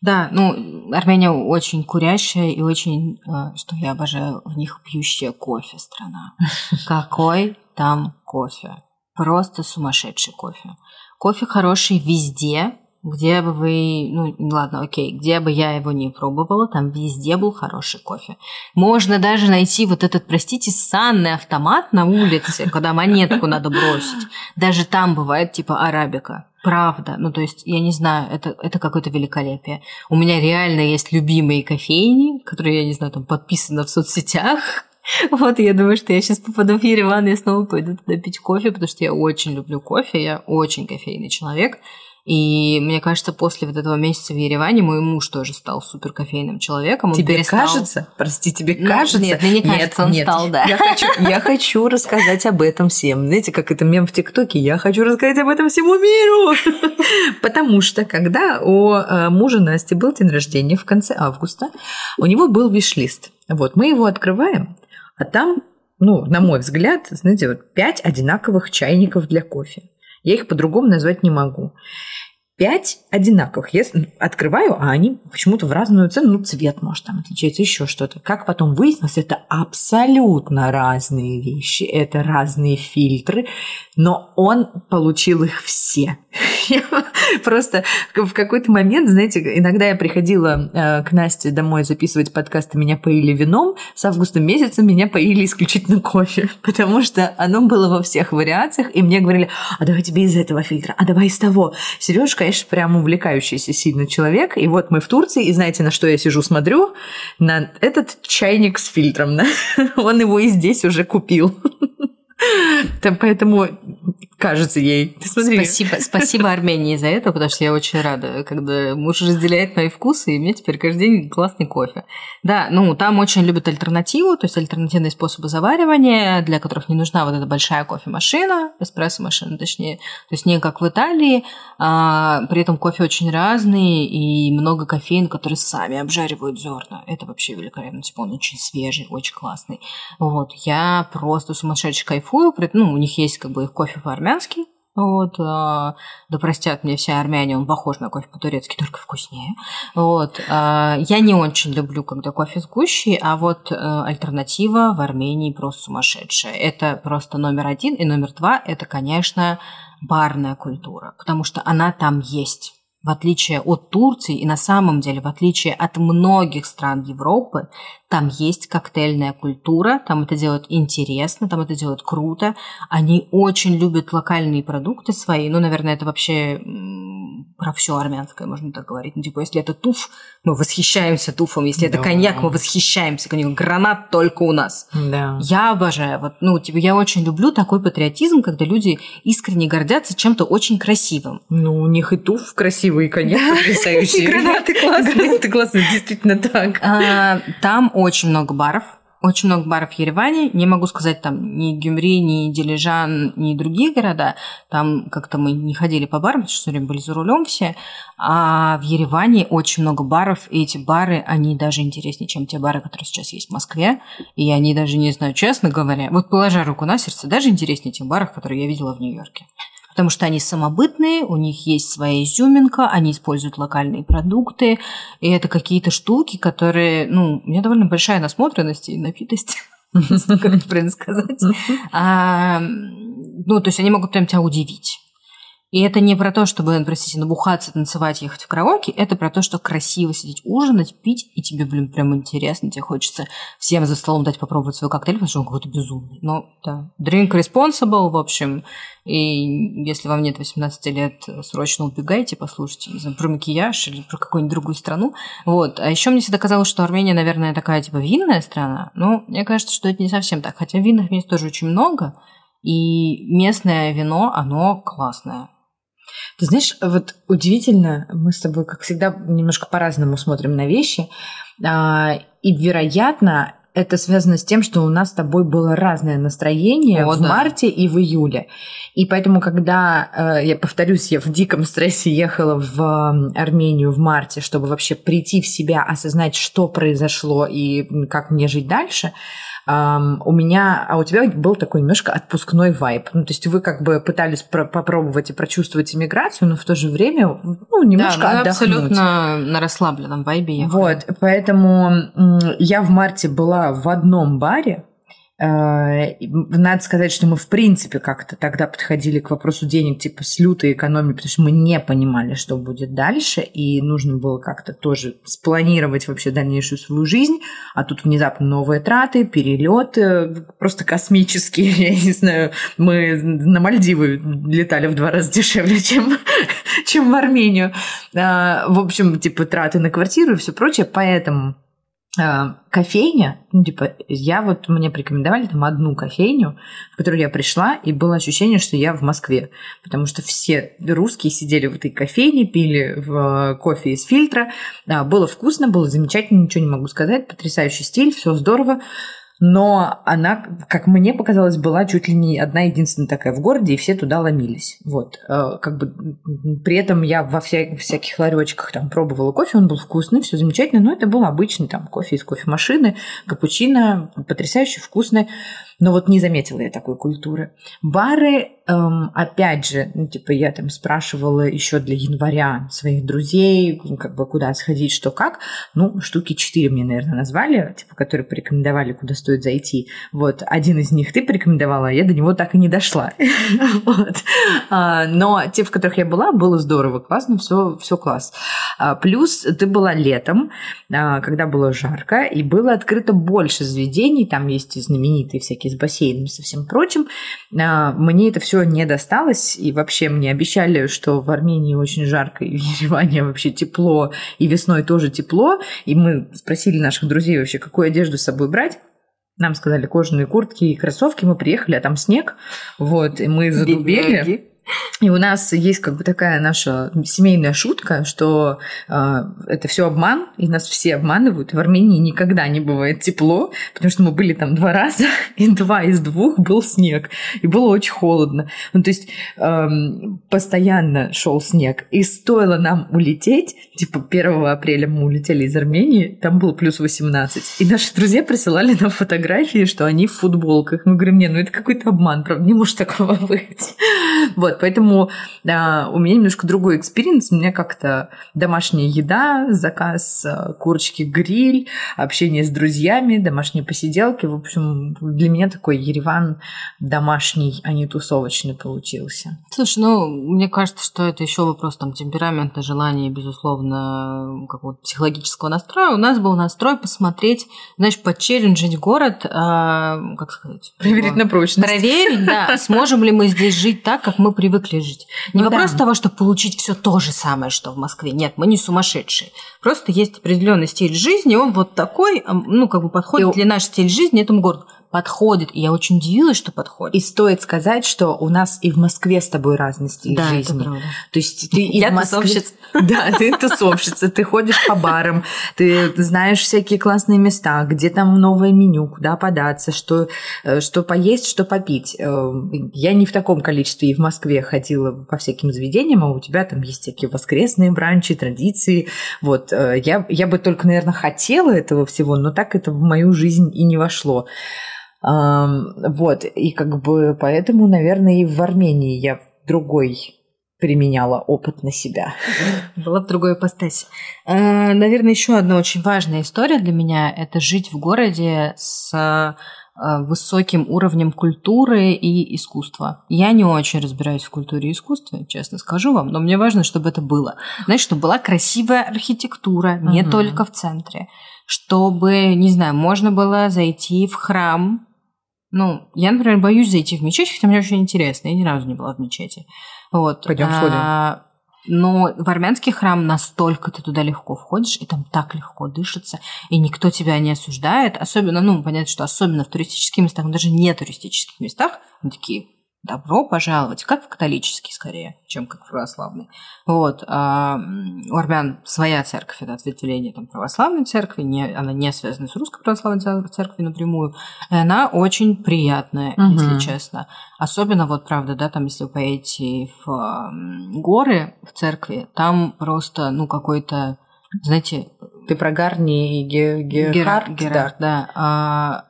Да, ну, Армения очень курящая и очень, э, что я обожаю, в них пьющая кофе страна. Какой там кофе? Просто сумасшедший кофе. Кофе хороший везде, где бы вы, ну ладно, окей, где бы я его не пробовала, там везде был хороший кофе. Можно даже найти вот этот, простите, санный автомат на улице, когда монетку надо бросить. Даже там бывает типа арабика. Правда. Ну, то есть, я не знаю, это, это какое-то великолепие. У меня реально есть любимые кофейни, которые, я не знаю, там подписаны в соцсетях. Вот, я думаю, что я сейчас попаду в Ереван и снова пойду туда пить кофе, потому что я очень люблю кофе, я очень кофейный человек. И мне кажется, после вот этого месяца в Ереване мой муж тоже стал супер кофейным человеком. Он тебе перестал- кажется? Прости, тебе Ну, кажется? нет, мне не кажется, он стал, да. Я хочу, я хочу рассказать об этом всем. Знаете, как это мем в ТикТоке? Я хочу рассказать об этом всему миру. Потому что, когда у э, мужа Насти был день рождения в конце августа, у него был виш-лист. Вот, мы его открываем, а там, ну, на мой взгляд, знаете, вот пять одинаковых чайников для кофе. Я их по-другому назвать не могу. Пять одинаковых. Я с- открываю, а они почему-то в разную цену. Ну, цвет, может, там отличается, еще что-то. Как потом выяснилось, это абсолютно разные вещи. Это разные фильтры. Но он получил их все. Я Просто в какой-то момент, знаете, иногда я приходила э, к Насте домой записывать подкасты «Меня поили вином». С августа месяца меня поили исключительно кофе, потому что оно было во всех вариациях, и мне говорили, а давай тебе из этого фильтра, а давай из того. Сереж, конечно, прям увлекающийся сильно человек, и вот мы в Турции, и знаете, на что я сижу, смотрю? На этот чайник с фильтром. да. Он его и здесь уже купил. Поэтому кажется ей. Ты смотри. Спасибо, спасибо Армении за это, потому что я очень рада, когда муж разделяет мои вкусы, и мне теперь каждый день классный кофе. Да, ну там очень любят альтернативу, то есть альтернативные способы заваривания, для которых не нужна вот эта большая кофемашина, эспрессо-машина точнее, то есть не как в Италии, а, при этом кофе очень разный, и много кофеин, которые сами обжаривают зерна. Это вообще великолепно, типа он очень свежий, очень классный. Вот, я просто сумасшедше кайфую, ну, у них есть как бы их кофе по-армянски, вот, а, да простят мне все армяне, он похож на кофе по-турецки, только вкуснее. Вот, а, я не очень люблю, когда кофе с а вот э, альтернатива в Армении просто сумасшедшая. Это просто номер один, и номер два – это, конечно, барная культура, потому что она там есть. В отличие от Турции и на самом деле в отличие от многих стран Европы, там есть коктейльная культура, там это делают интересно, там это делают круто. Они очень любят локальные продукты свои. Ну, наверное, это вообще про все армянское, можно так говорить. Ну, типа, если это туф, мы восхищаемся туфом. Если это Да. коньяк, мы восхищаемся коньяком. Гранат только у нас. Да. Я обожаю. Вот, ну, типа, я очень люблю такой патриотизм, когда люди искренне гордятся чем-то очень красивым. Ну, у них и туф красивый, и коньяк потрясающий. И гранаты классные. Гранаты классные, действительно так. А, Там очень много баров. Очень много баров в Ереване. Не могу сказать там ни Гюмри, ни Дилижан, ни другие города. Там как-то мы не ходили по барам, потому что все время были за рулем все. А в Ереване очень много баров, и эти бары, они даже интереснее, чем те бары, которые сейчас есть в Москве. И они даже, не знаю, честно говоря, вот положа руку на сердце, даже интереснее тех баров, которые я видела в Нью-Йорке. Потому что они самобытные, у них есть своя изюминка, они используют локальные продукты, и это какие-то штуки, которые, ну, у меня довольно большая насмотренность и напитость как правильно сказать. Ну, то есть они могут прям тебя удивить. И это не про то, чтобы, простите, набухаться, танцевать, ехать в караоке. Это про то, что красиво сидеть, ужинать, пить, и тебе, блин, прям интересно. Тебе хочется всем за столом дать попробовать свой коктейль, потому что он какой-то безумный. Но, да, drink responsible, в общем. И если вам нет 18 лет, срочно убегайте, послушайте, не знаю, про макияж или про какую-нибудь другую страну. Вот. А еще мне всегда казалось, что Армения, наверное, такая, типа, винная страна. Но мне кажется, что это не совсем так. Хотя винных мест тоже очень много. И местное вино, оно классное. Ты знаешь, вот удивительно, мы с тобой, как всегда, немножко по-разному смотрим на вещи. А, и, вероятно, это связано с тем, что у нас с тобой было разное настроение О, в да. марте и в июле. И поэтому, когда, э, я повторюсь, я в диком стрессе ехала в Армению в марте, чтобы вообще прийти в себя, осознать, что произошло и как мне жить дальше, у меня, а у тебя был такой немножко отпускной вайб. Ну, то есть вы как бы пытались про- попробовать и прочувствовать иммиграцию, но в то же время, ну, немножко да, отдохнуть. абсолютно на расслабленном вайбе ехали. Вот, поэтому я в марте была в одном баре, надо сказать, что мы в принципе как-то тогда подходили к вопросу денег типа с лютой экономии, потому что мы не понимали, что будет дальше, и нужно было как-то тоже спланировать вообще дальнейшую свою жизнь, а тут внезапно новые траты, перелеты, просто космические, я не знаю, мы на Мальдивы летали в два раза дешевле, чем, чем в Армению. Э, в общем, типа траты на квартиру и все прочее, поэтому кофейня, ну, типа, я вот, мне порекомендовали там одну кофейню, в которую я пришла, и было ощущение, что я в Москве, потому что все русские сидели в этой кофейне, пили в кофе из фильтра, да, было вкусно, было замечательно, ничего не могу сказать, потрясающий стиль, все здорово, но она, как мне показалось, была чуть ли не одна единственная такая в городе, и все туда ломились. Вот. Э, как бы при этом я во вся, всяких ларечках там пробовала кофе, он был вкусный, все замечательно, но это был обычный там кофе из кофемашины, капучино, потрясающе вкусный. Но вот не заметила я такой культуры. Бары, эм, опять же, ну, типа я там спрашивала еще для января своих друзей, как бы куда сходить, что как. Ну, штуки четыре мне, наверное, назвали, типа, которые порекомендовали, куда стоит зайти. Вот, один из них ты порекомендовала, а я до него так и не дошла. А, но те, в которых я была, было здорово, классно, все, все класс. А, плюс ты была летом, а, когда было жарко, и было открыто больше заведений, там есть знаменитые всякие с бассейном со всем прочим. А, мне это все не досталось, и вообще мне обещали, что в Армении очень жарко, и в Ереване вообще тепло, и весной тоже тепло. И мы спросили наших друзей вообще, какую одежду с собой брать. Нам сказали кожаные куртки и кроссовки. Мы приехали, а там снег. Вот, и мы задубели. Бедняги. И у нас есть как бы такая наша семейная шутка, что э, это все обман, и нас все обманывают. В Армении никогда не бывает тепло, потому что мы были там два раза, и два из двух был снег, и было очень холодно. Ну, то есть э, постоянно шел снег, и стоило нам улететь, типа 1 апреля мы улетели из Армении, там было плюс 18, и наши друзья присылали нам фотографии, что они в футболках. Мы говорим, не, ну это какой-то обман, правда, не может такого быть. Вот, поэтому а, у меня немножко другой experience. У меня как-то домашняя еда, заказ а, курочки гриль, общение с друзьями, домашние посиделки. В общем, для меня такой Ереван домашний, а не тусовочный получился. Слушай, ну, мне кажется, что это еще вопрос там темперамента, желания, безусловно, какого-то психологического настроя. У нас был настрой посмотреть, знаешь, почелленджить город, э, как сказать? Проверить на прочность. Проверить, да, сможем ли мы здесь жить так, как мы привыкли жить. Не ну, вопрос да. того, чтобы получить все то же самое, что в Москве. Нет, мы не сумасшедшие. Просто есть определенный стиль жизни, он вот такой, ну, как бы подходит и... для нашего стиль жизни этому городу подходит. И я очень удивилась, что подходит. И стоит сказать, что у нас и в Москве с тобой разный стиль да, жизни. Это правда. То есть ты и я в Москве... тусовщица. Да, ты тусовщица, ты ходишь по барам, ты знаешь всякие классные места, где там новое меню, куда податься, что, э, что поесть, что попить. Э, я не в таком количестве и в Москве ходила по всяким заведениям, а у тебя там есть всякие воскресные бранчи, традиции. Вот, э, я, я бы только, наверное, хотела этого всего, но так это в мою жизнь и не вошло. Вот, и как бы поэтому, наверное, и в Армении я другой применяла опыт на себя. Была в другой ипостаси. Э, наверное, еще одна очень важная история для меня – это жить в городе с э, высоким уровнем культуры и искусства. Я не очень разбираюсь в культуре и искусстве, честно скажу вам, но мне важно, чтобы это было. Знаешь, чтобы была красивая архитектура, не угу. только в центре. Чтобы, не знаю, можно было зайти в храм. Ну, я, например, боюсь зайти в мечеть, хотя мне очень интересно. Я ни разу не была в мечети. Вот. Пойдем сходим. А, но в армянский храм настолько ты туда легко входишь, и там так легко дышится, и никто тебя не осуждает. Особенно, ну, понятно, что особенно в туристических местах, даже не туристических местах, они такие, добро пожаловать, как в католический скорее, чем как в православный. Вот. А у армян своя церковь, это ответвление там, православной церкви, не, она не связана с русской православной церковью напрямую, и она очень приятная, угу. если честно. Особенно вот, правда, да, там, если вы поедете в горы в церкви, там просто, ну, какой-то, знаете... Ты про Гарни и Герард? Герард, да. да. А,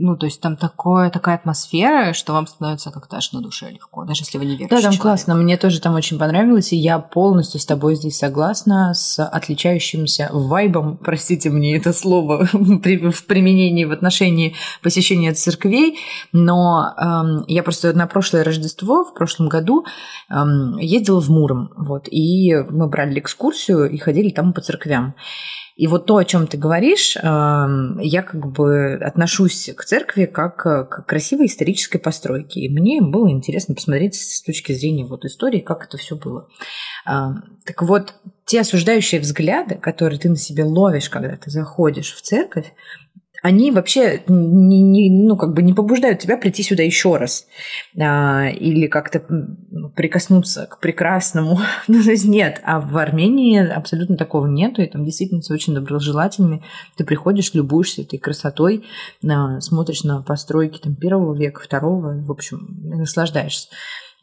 ну, то есть там такое, такая атмосфера, что вам становится как-то аж на душе легко, даже если вы не верите. Да, там человек. классно. Мне тоже там очень понравилось, и я полностью с тобой здесь согласна с отличающимся вайбом, простите мне это слово, в применении в отношении посещения церквей, но эм, я просто на прошлое Рождество, в прошлом году, эм, ездила в Муром, вот, и мы брали экскурсию и ходили там по церквям. И вот то, о чем ты говоришь, эм, я как бы отношусь к церкви как к красивой исторической постройке. И мне было интересно посмотреть с точки зрения вот истории, как это все было. Эм, так вот, те осуждающие взгляды, которые ты на себе ловишь, когда ты заходишь в церковь, они вообще не, не, ну, как бы не побуждают тебя прийти сюда еще раз а, или как-то прикоснуться к прекрасному. ну, то есть нет, а в Армении абсолютно такого нету, и там действительно все очень доброжелательными. Ты приходишь, любуешься этой красотой, а, смотришь на постройки там, первого века, второго, в общем, наслаждаешься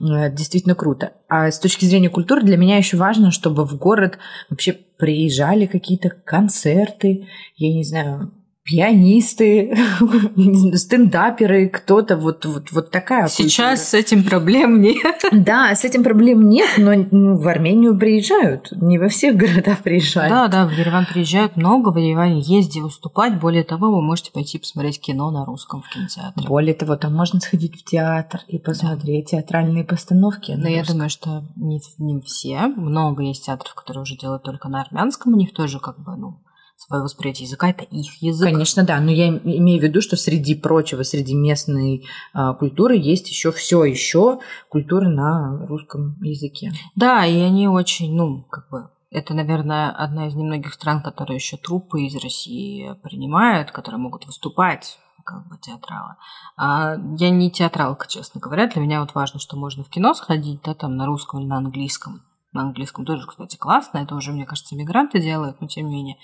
э, действительно круто. А с точки зрения культуры для меня еще важно, чтобы в город вообще приезжали какие-то концерты, я не знаю, пианисты, стендаперы, кто-то вот, вот, вот такая Сейчас культура. с этим проблем нет. Да, с этим проблем нет, но ну, в Армению приезжают. Не во всех городах приезжают. Да, да, в Ереван приезжают много, в Ереване есть где выступать. Более того, вы можете пойти посмотреть кино на русском в кинотеатре. Более того, там можно сходить в театр и посмотреть да. театральные постановки. Но я думаю, что не, не все. Много есть театров, которые уже делают только на армянском. У них тоже как бы, ну, свое восприятие языка, это их язык. Конечно, да, но я имею в виду, что среди прочего, среди местной а, культуры есть еще все еще культура на русском языке. Да, и они очень, ну, как бы это, наверное, одна из немногих стран, которые еще трупы из России принимают, которые могут выступать как бы театралы. А я не театралка, честно говоря. Для меня вот важно, что можно в кино сходить, да, там на русском или на английском. На английском тоже, кстати, классно. Это уже, мне кажется, мигранты делают, но тем не менее.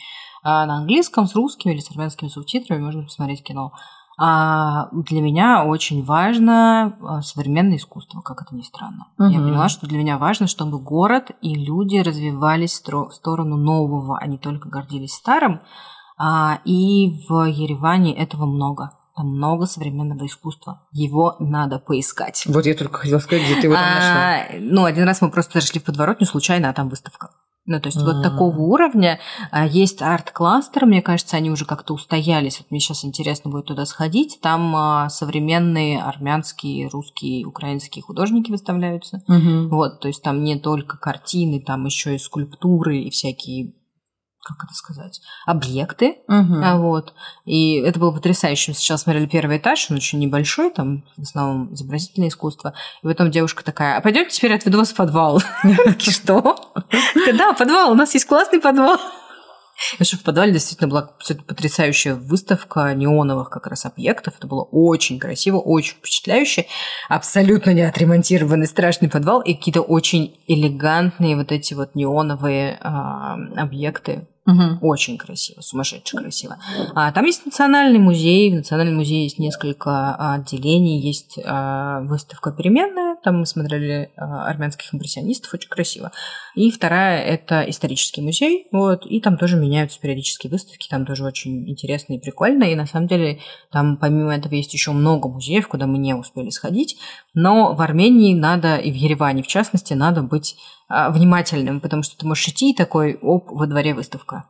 А на английском с русскими или с армянскими субтитрами можно посмотреть кино. А для меня очень важно а, современное искусство, как это ни странно. Угу. Я поняла, что для меня важно, чтобы город и люди развивались в сторону нового, а не только гордились старым. А, и в Ереване этого много. Там много современного искусства. Его надо поискать. Вот я только хотела сказать, где ты его там нашла. А, ну, один раз мы просто зашли в подворотню случайно, а там выставка. Ну, то есть mm-hmm. вот такого уровня. А, есть арт-кластер, мне кажется, они уже как-то устоялись. Вот мне сейчас интересно будет туда сходить. Там а, современные армянские, русские, украинские художники выставляются. Mm-hmm. Вот, то есть там не только картины, там еще и скульптуры и всякие как это сказать, объекты. Угу. Вот. И это было потрясающе. Мы сначала смотрели первый этаж, он очень небольшой, там в основном изобразительное искусство. И потом девушка такая, а пойдемте теперь отведу вас в подвал. Что? Да, подвал, у нас есть классный подвал. И что в подвале действительно была потрясающая выставка неоновых как раз объектов. Это было очень красиво, очень впечатляюще. Абсолютно не отремонтированный страшный подвал и какие-то очень элегантные вот эти вот неоновые э, объекты. Угу. Очень красиво, сумасшедше красиво. А, там есть национальный музей. В национальном музее есть несколько отделений. Есть а, выставка переменная, там мы смотрели а, армянских импрессионистов, очень красиво. И вторая – это исторический музей, вот, и там тоже меняются периодически выставки, там тоже очень интересно и прикольно, и на самом деле там помимо этого есть еще много музеев, куда мы не успели сходить, но в Армении надо, и в Ереване в частности, надо быть а, внимательным, потому что ты можешь идти и такой, оп, во дворе выставка.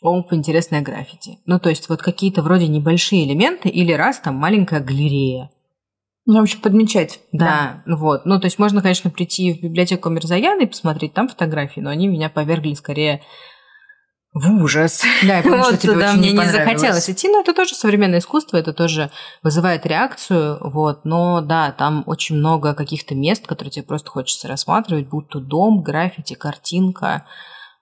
Оп, интересная граффити. Ну, то есть вот какие-то вроде небольшие элементы или раз там маленькая галерея. Ну, в общем, подмечать. Да, да, вот. Ну, то есть можно, конечно, прийти в библиотеку Мирзаяна и посмотреть там фотографии, но они меня повергли скорее в ужас. Да, я помню, вот что тебе туда очень мне не не захотелось идти, но это тоже современное искусство, это тоже вызывает реакцию, вот, но да, там очень много каких-то мест, которые тебе просто хочется рассматривать, будь то дом, граффити, картинка,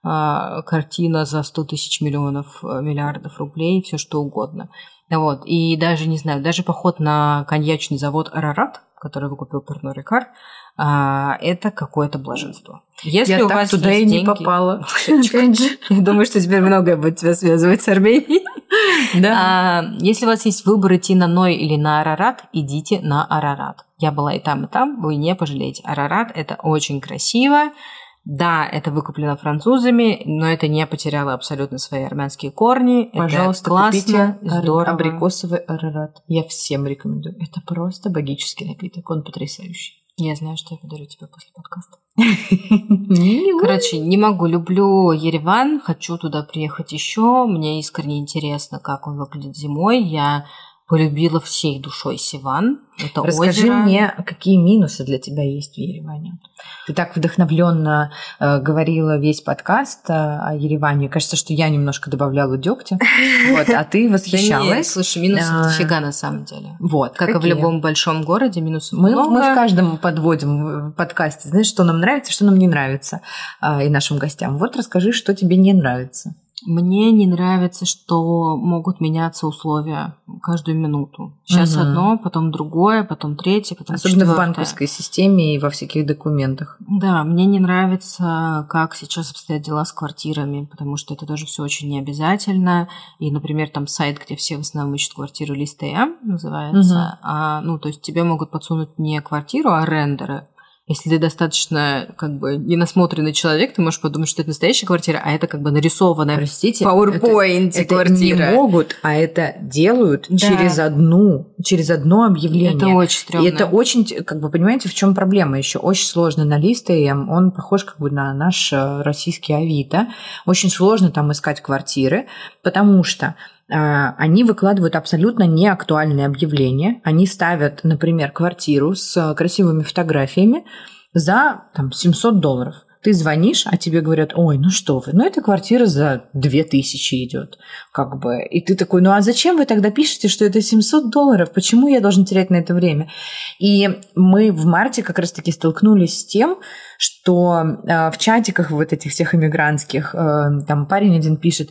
а, картина за 100 тысяч миллионов, э, миллиардов рублей, все что угодно. Вот, и даже, не знаю, даже поход на коньячный завод «Арарат», который выкупил Перно Рикар, а, это какое-то блаженство. Если я у так вас туда и есть не деньги- попала. Я думаю, что теперь многое будет тебя связывать с Арменией. Да. А, если у вас есть выбор идти на Ной или на Арарат, идите на Арарат. Я была и там, и там, вы не пожалеете. Арарат – это очень красиво. Да, это выкуплено французами, но это не потеряло абсолютно свои армянские корни. Пожалуйста, это классно, купите здорово. абрикосовый арарат. Я всем рекомендую. Это просто богический напиток. Он потрясающий. Я знаю, что я подарю тебе после подкаста. Короче, не могу, люблю Ереван, хочу туда приехать еще. Мне искренне интересно, как он выглядит зимой. Я полюбила всей душой Сиван. Это расскажи озеро. мне, какие минусы для тебя есть в Ереване. Ты так вдохновленно э, говорила весь подкаст э, о Ереване. Кажется, что я немножко добавляла дегтя, вот, а ты Да восхищалась. слушай, минусов А. дофига на самом деле. Вот, Как и в любом большом городе, минусов Мы, много. мы в каждом подводим в подкасте, знаешь, что нам нравится, что нам не нравится а, и нашим гостям. Вот расскажи, что тебе не нравится. Мне не нравится, что могут меняться условия каждую минуту. Сейчас Мгм. одно, потом другое, потом третье, потом Особенно в четвёртое. банковской системе и во всяких документах. Да, мне не нравится, как сейчас обстоят дела с квартирами, потому что это тоже все очень необязательно. И, например, там сайт, где все в основном ищут квартиру Листея, называется. А, ну, то есть тебе могут подсунуть не квартиру, а рендеры. Если ты достаточно как бы ненасмотренный человек, ты можешь подумать, что это настоящая квартира, а это как бы нарисованная Простите, PowerPoint это, это квартира. не могут, а это делают Да. через одну, через одно объявление. Это очень И стрёмно. это очень, как бы, понимаете, в чем проблема еще? Очень сложно на листы, он похож как бы на наш э, российский Авито. Очень сложно там искать квартиры, потому что они выкладывают абсолютно неактуальные объявления. Они ставят, например, квартиру с э, красивыми фотографиями за там, 700 долларов. Ты звонишь, а тебе говорят, ой, ну что вы, ну эта квартира за 2000 идет, как бы. И ты такой, ну а зачем вы тогда пишете, что это 700 долларов? Почему я должен терять на это время? И мы в марте как раз-таки столкнулись с тем, что э, в чатиках вот этих всех иммигрантских, э, там парень один пишет,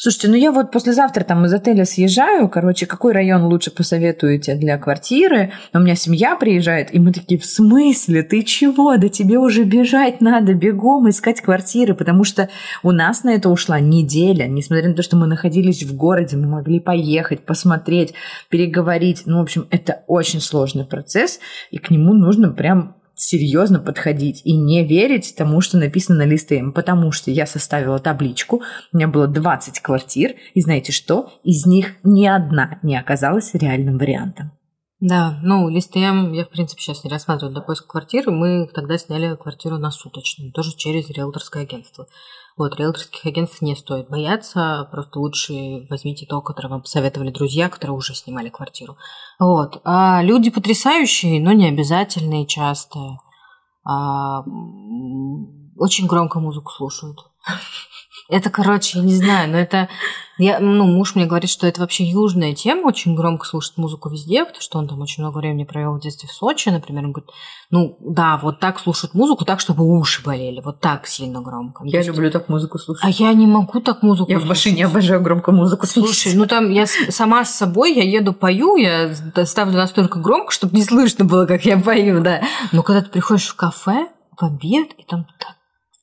Слушайте, ну я вот послезавтра там из отеля съезжаю, короче, какой район лучше посоветуете для квартиры? У меня семья приезжает, и мы такие, в смысле? Ты чего? Да тебе уже бежать надо, бегом искать квартиры, потому что у нас на это ушла неделя, несмотря на то, что мы находились в городе, мы могли поехать, посмотреть, переговорить. Ну, в общем, это очень сложный процесс, и к нему нужно прям серьезно подходить и не верить тому, что написано на листе М, потому что я составила табличку, у меня было 20 квартир, и знаете что? Из них ни одна не оказалась реальным вариантом. Да, ну, листаем я, в принципе, сейчас не рассматриваю для поиска квартиры. Мы тогда сняли квартиру на суточную, тоже через риэлторское агентство. Вот, риэлторских агентств не стоит бояться, просто лучше возьмите то, которое вам посоветовали друзья, которые уже снимали квартиру. Вот. А люди потрясающие, но не обязательные часто. А, очень громко музыку слушают. Это, короче, я не знаю, но это... Я, ну, муж мне говорит, что это вообще южная тема, очень громко слушать музыку везде, потому что он там очень много времени провел в детстве в Сочи, например. Он говорит, ну, да, вот так слушать музыку, так, чтобы уши болели, вот так сильно громко. То есть- так музыку слушать. А я не могу так музыку Я в машине слушать. обожаю громко музыку слушать. Слушай, ну там я сама с собой, я еду, пою, я ставлю настолько громко, чтобы не слышно было, как я пою, да. Но когда ты приходишь в кафе в обед, и там так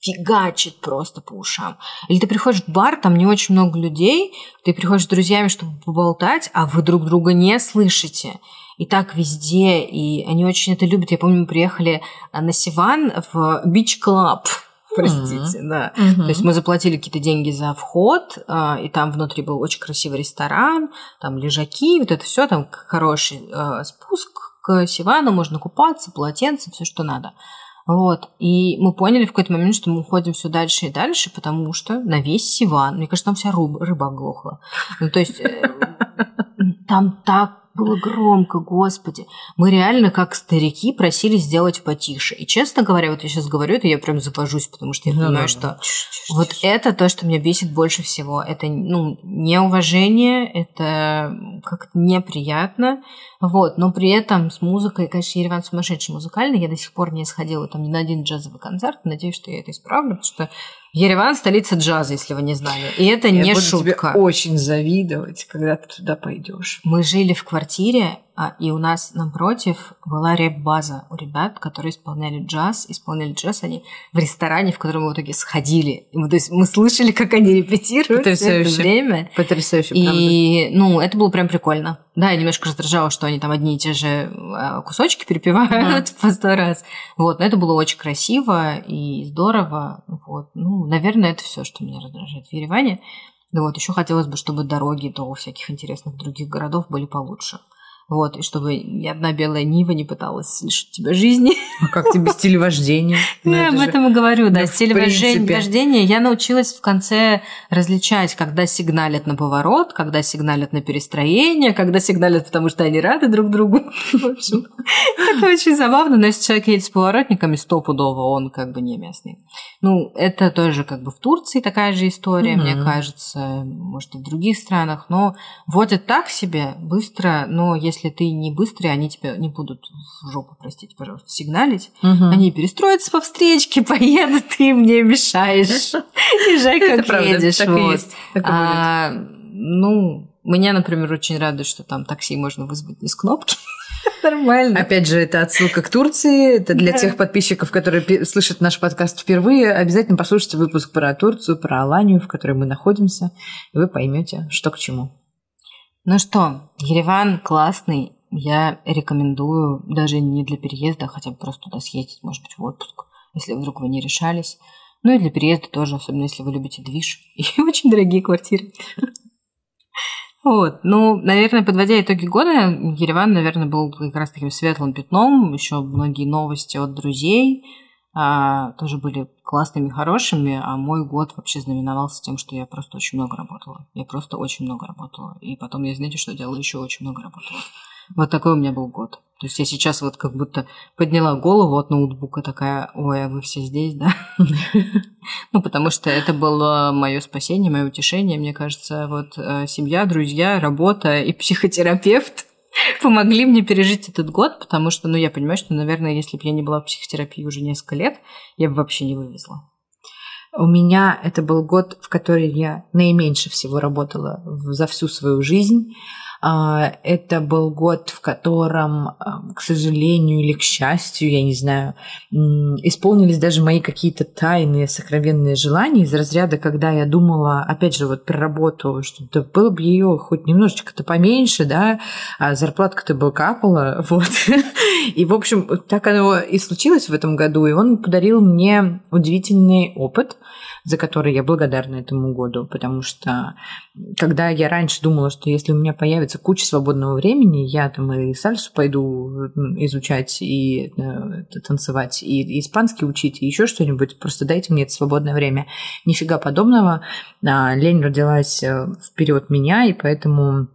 фигачит просто по ушам. Или ты приходишь в бар, там не очень много людей, ты приходишь с друзьями, чтобы поболтать, а вы друг друга не слышите. И так везде, и они очень это любят. Я помню, мы приехали на Сиван в Beach Club, простите, mm-hmm. да. Mm-hmm. То есть мы заплатили какие-то деньги за вход, а, и там внутри был очень красивый ресторан, там лежаки, вот это все, там хороший а, спуск к Сивану, можно купаться, полотенце, все, что надо. Вот. И мы поняли в какой-то момент, что мы уходим все дальше и дальше, потому что на весь Сиван, мне кажется, там вся рыба, рыба глохла. Ну, то есть э, там так было громко, господи. Мы реально, как старики, просили сделать потише. И, честно говоря, вот я сейчас говорю это, я прям завожусь, потому что я ну, понимаю, что вот это то, что меня бесит больше всего. Это, ну, неуважение, это как-то неприятно. Вот, но при этом с музыкой, конечно, Ереван сумасшедший музыкальный. Я до сих пор не сходила там ни на один джазовый концерт. Надеюсь, что я это исправлю, потому что Ереван – столица джаза, если вы не знали. И это я не буду шутка. Тебе очень завидовать, когда ты туда пойдешь. Мы жили в квартире, и у нас напротив была реп-база у ребят, которые исполняли джаз. Исполняли джаз они в ресторане, в котором мы в итоге сходили. Мы, то есть мы слышали, как они репетируют все это время. Потрясающе, И, правда. ну, это было прям прикольно. Да, я немножко раздражала, что они там одни и те же а, кусочки перепевают mm. по сто раз. Вот, но это было очень красиво и здорово. Вот. Ну, наверное, это все, что меня раздражает в Ереване. Да вот, еще хотелось бы, чтобы дороги до всяких интересных других городов были получше. Вот, и чтобы ни одна белая Нива не пыталась лишить тебя жизни. А как тебе стиль вождения? Ну, я об этом и говорю, да. Стиль вождения я научилась в конце различать, когда сигналят на поворот, когда сигналят на перестроение, когда сигналят, потому что они рады друг другу. В общем, это очень забавно, но если человек едет с поворотниками, стопудово он как бы не местный. Ну, это тоже как бы в Турции такая же история, мне кажется, может, и в других странах, но водят так себе быстро, но если если ты не быстрый, они тебя не будут в жопу, простите, пожалуйста, сигналить. Угу. Они перестроятся по встречке, поедут, ты мне мешаешь. Езжай, как едешь. Так вот. есть. А, ну, меня, например, очень радует, что там такси можно вызвать не с кнопки. Нормально. Опять же, это отсылка к Турции. Это для да. тех подписчиков, которые слышат наш подкаст впервые. Обязательно послушайте выпуск про Турцию, про Аланию, в которой мы находимся, и вы поймете, что к чему. Ну что, Ереван классный. Я рекомендую даже не для переезда, хотя бы просто туда съездить, может быть, в отпуск, если вдруг вы не решались. Ну и для переезда тоже, особенно если вы любите движ и очень дорогие квартиры. Вот, ну, наверное, подводя итоги года, Ереван, наверное, был как раз таким светлым пятном, еще многие новости от друзей, а, тоже были классными, хорошими, а мой год вообще знаменовался тем, что я просто очень много работала. Я просто очень много работала. И потом я, знаете, что делала? Еще очень много работала. Вот такой у меня был год. То есть я сейчас вот как будто подняла голову от ноутбука такая, ой, а вы все здесь, да? Ну, потому что это было мое спасение, мое утешение. Мне кажется, вот э, семья, друзья, работа и психотерапевт помогли мне пережить этот год, потому что, ну, я понимаю, что, наверное, если бы я не была в психотерапии уже несколько лет, я бы вообще не вывезла. У меня это был год, в который я наименьше всего работала за всю свою жизнь. А, это был год, в котором, к сожалению или к счастью, я не знаю, исполнились даже мои какие-то тайные, сокровенные желания из разряда, когда я думала, опять же, вот про работу, что да было бы ее хоть немножечко-то поменьше, да, а зарплатка-то бы капала, вот. И, в общем, так оно и случилось в этом году, и он подарил мне удивительный опыт, за который я благодарна этому году, потому что когда я раньше думала, что если у меня появится куча свободного времени, я там и сальсу пойду изучать, и э, танцевать, и испанский учить, и еще что-нибудь, просто дайте мне это свободное время. Нифига подобного. А, лень родилась э, вперед меня, и поэтому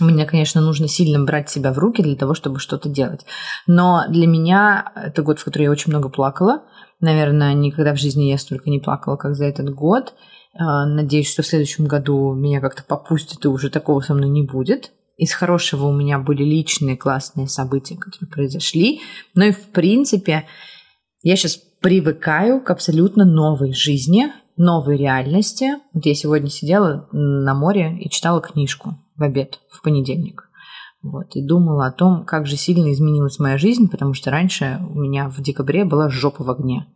мне, конечно, нужно сильно брать себя в руки для того, чтобы что-то делать. Но для меня это год, в который я очень много плакала. Наверное, никогда в жизни я столько не плакала, как за этот год. А, надеюсь, что в следующем году меня как-то попустит, и уже такого со мной не будет. Из хорошего у меня были личные классные события, которые произошли. Но и в принципе я сейчас привыкаю к абсолютно новой жизни, новой реальности. Вот я сегодня сидела на море и читала книжку в обед в понедельник. Вот, и думала о том, как же сильно изменилась моя жизнь, потому что раньше у меня в декабре была жопа в огне.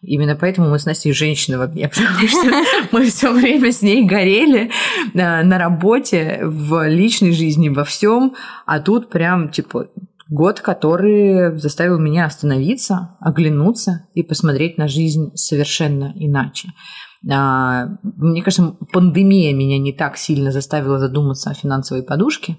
Именно поэтому мы с Настей женщины в огне, потому что мы все время с ней горели на, на работе, в личной жизни, во всем. А тут прям, типа, год, который заставил меня остановиться, оглянуться и посмотреть на жизнь совершенно иначе. А, мне кажется, пандемия меня не так сильно заставила задуматься о финансовой подушке,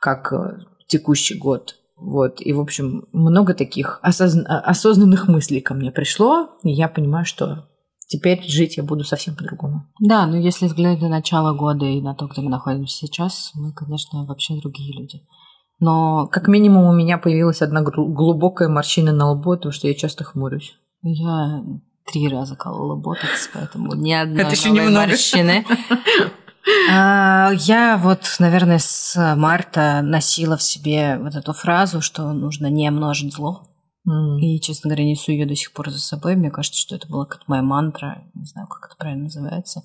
как э, текущий год. Вот. И, в общем, много таких осозн... осознанных мыслей ко мне пришло, и я понимаю, что теперь жить я буду совсем по-другому. Да, но если взглянуть на начало года и на то, где мы находимся сейчас, мы, конечно, вообще другие люди. Но как минимум у меня появилась одна глубокая морщина на лбу, потому что я часто хмурюсь. Я три раза колола ботокс, поэтому ни одной Это еще немного. морщины. А, я вот, наверное, с марта носила в себе вот эту фразу, что нужно не множить зло. Mm. И, честно говоря, несу ее до сих пор за собой. Мне кажется, что это была как моя мантра. Не знаю, как это правильно называется.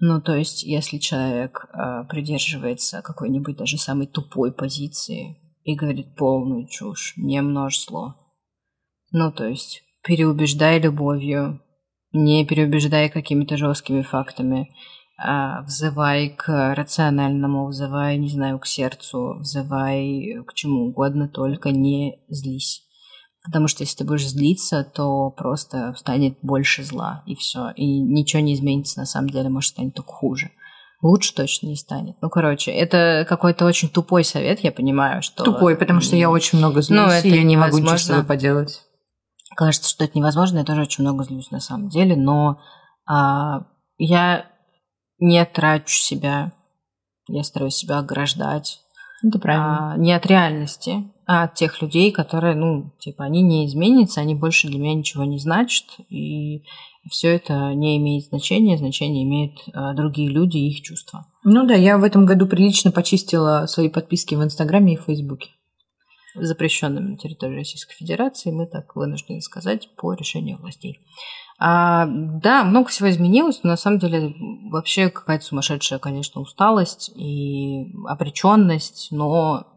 Ну, то есть, если человек э, придерживается какой-нибудь даже самой тупой позиции и говорит полную чушь, не множь зло. Ну, то есть, переубеждай любовью, не переубеждай какими-то жесткими фактами, взывай к рациональному, взывай, не знаю, к сердцу, взывай к чему угодно, только не злись. Потому что если ты будешь злиться, то просто станет больше зла, и все. И ничего не изменится на самом деле, может, станет только хуже. Лучше точно не станет. Ну, короче, это какой-то очень тупой совет, я понимаю, что... Тупой, потому что я очень много злюсь, ну, это и я не могу ничего с собой поделать. Кажется, что это невозможно, я тоже очень много злюсь на самом деле, но а, я не трачу себя, я стараюсь себя ограждать. Это правильно. А, не от реальности, а от тех людей, которые, ну, типа, они не изменятся, они больше для меня ничего не значат, и все это не имеет значения, значение имеют а, другие люди и их чувства. Ну да, я в этом году прилично почистила свои подписки в Инстаграме и в Фейсбуке. Запрещенными на территории Российской Федерации, мы так вынуждены сказать, по решению властей. А, да, много всего изменилось, но на самом деле вообще какая-то сумасшедшая, конечно, усталость и обреченность, но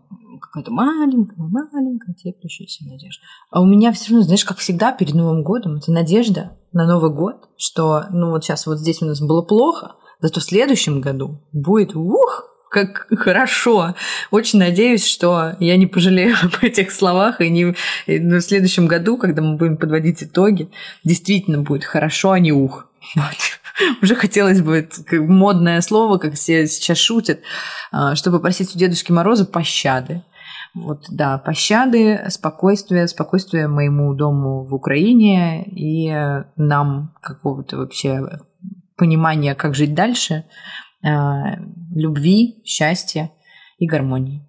какая-то маленькая, маленькая теплящаяся надежда. А у меня все равно, знаешь, как всегда перед Новым годом, это надежда на Новый год, что, ну вот сейчас вот здесь у нас было плохо, зато в следующем году будет, ух, как хорошо. Очень надеюсь, что я не пожалею об этих словах, и не и в следующем году, когда мы будем подводить итоги, действительно будет хорошо, а не ух. Вот. Уже хотелось бы модное слово, как все сейчас шутят, а, чтобы попросить у Дедушки Мороза пощады. Вот, да, пощады, спокойствие, спокойствие моему дому в Украине и нам какого-то вообще понимания, как жить дальше, любви, счастья и гармонии.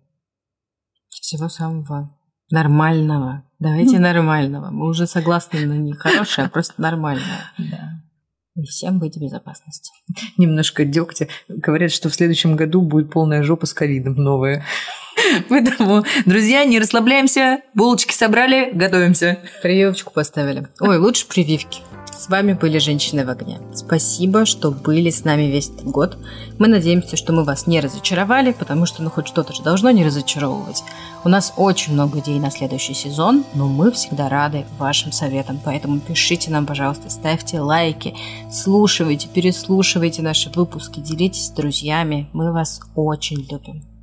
Всего самого нормального. Давайте нормального. Мы уже согласны на не хорошее, а просто нормальное. Да. И всем быть в безопасности. Немножко дегтя. Говорят, что в следующем году будет полная жопа с ковидом новая. Поэтому, друзья, не расслабляемся. Булочки собрали, готовимся. Прививочку поставили. Ой, лучше прививки. С вами были «Женщины в огне». Спасибо, что были с нами весь этот год. Мы надеемся, что мы вас не разочаровали, потому что ну хоть что-то же должно не разочаровывать. У нас очень много идей на следующий сезон, но мы всегда рады вашим советам, поэтому пишите нам, пожалуйста, ставьте лайки, слушайте, переслушивайте наши выпуски, делитесь с друзьями. Мы вас очень любим.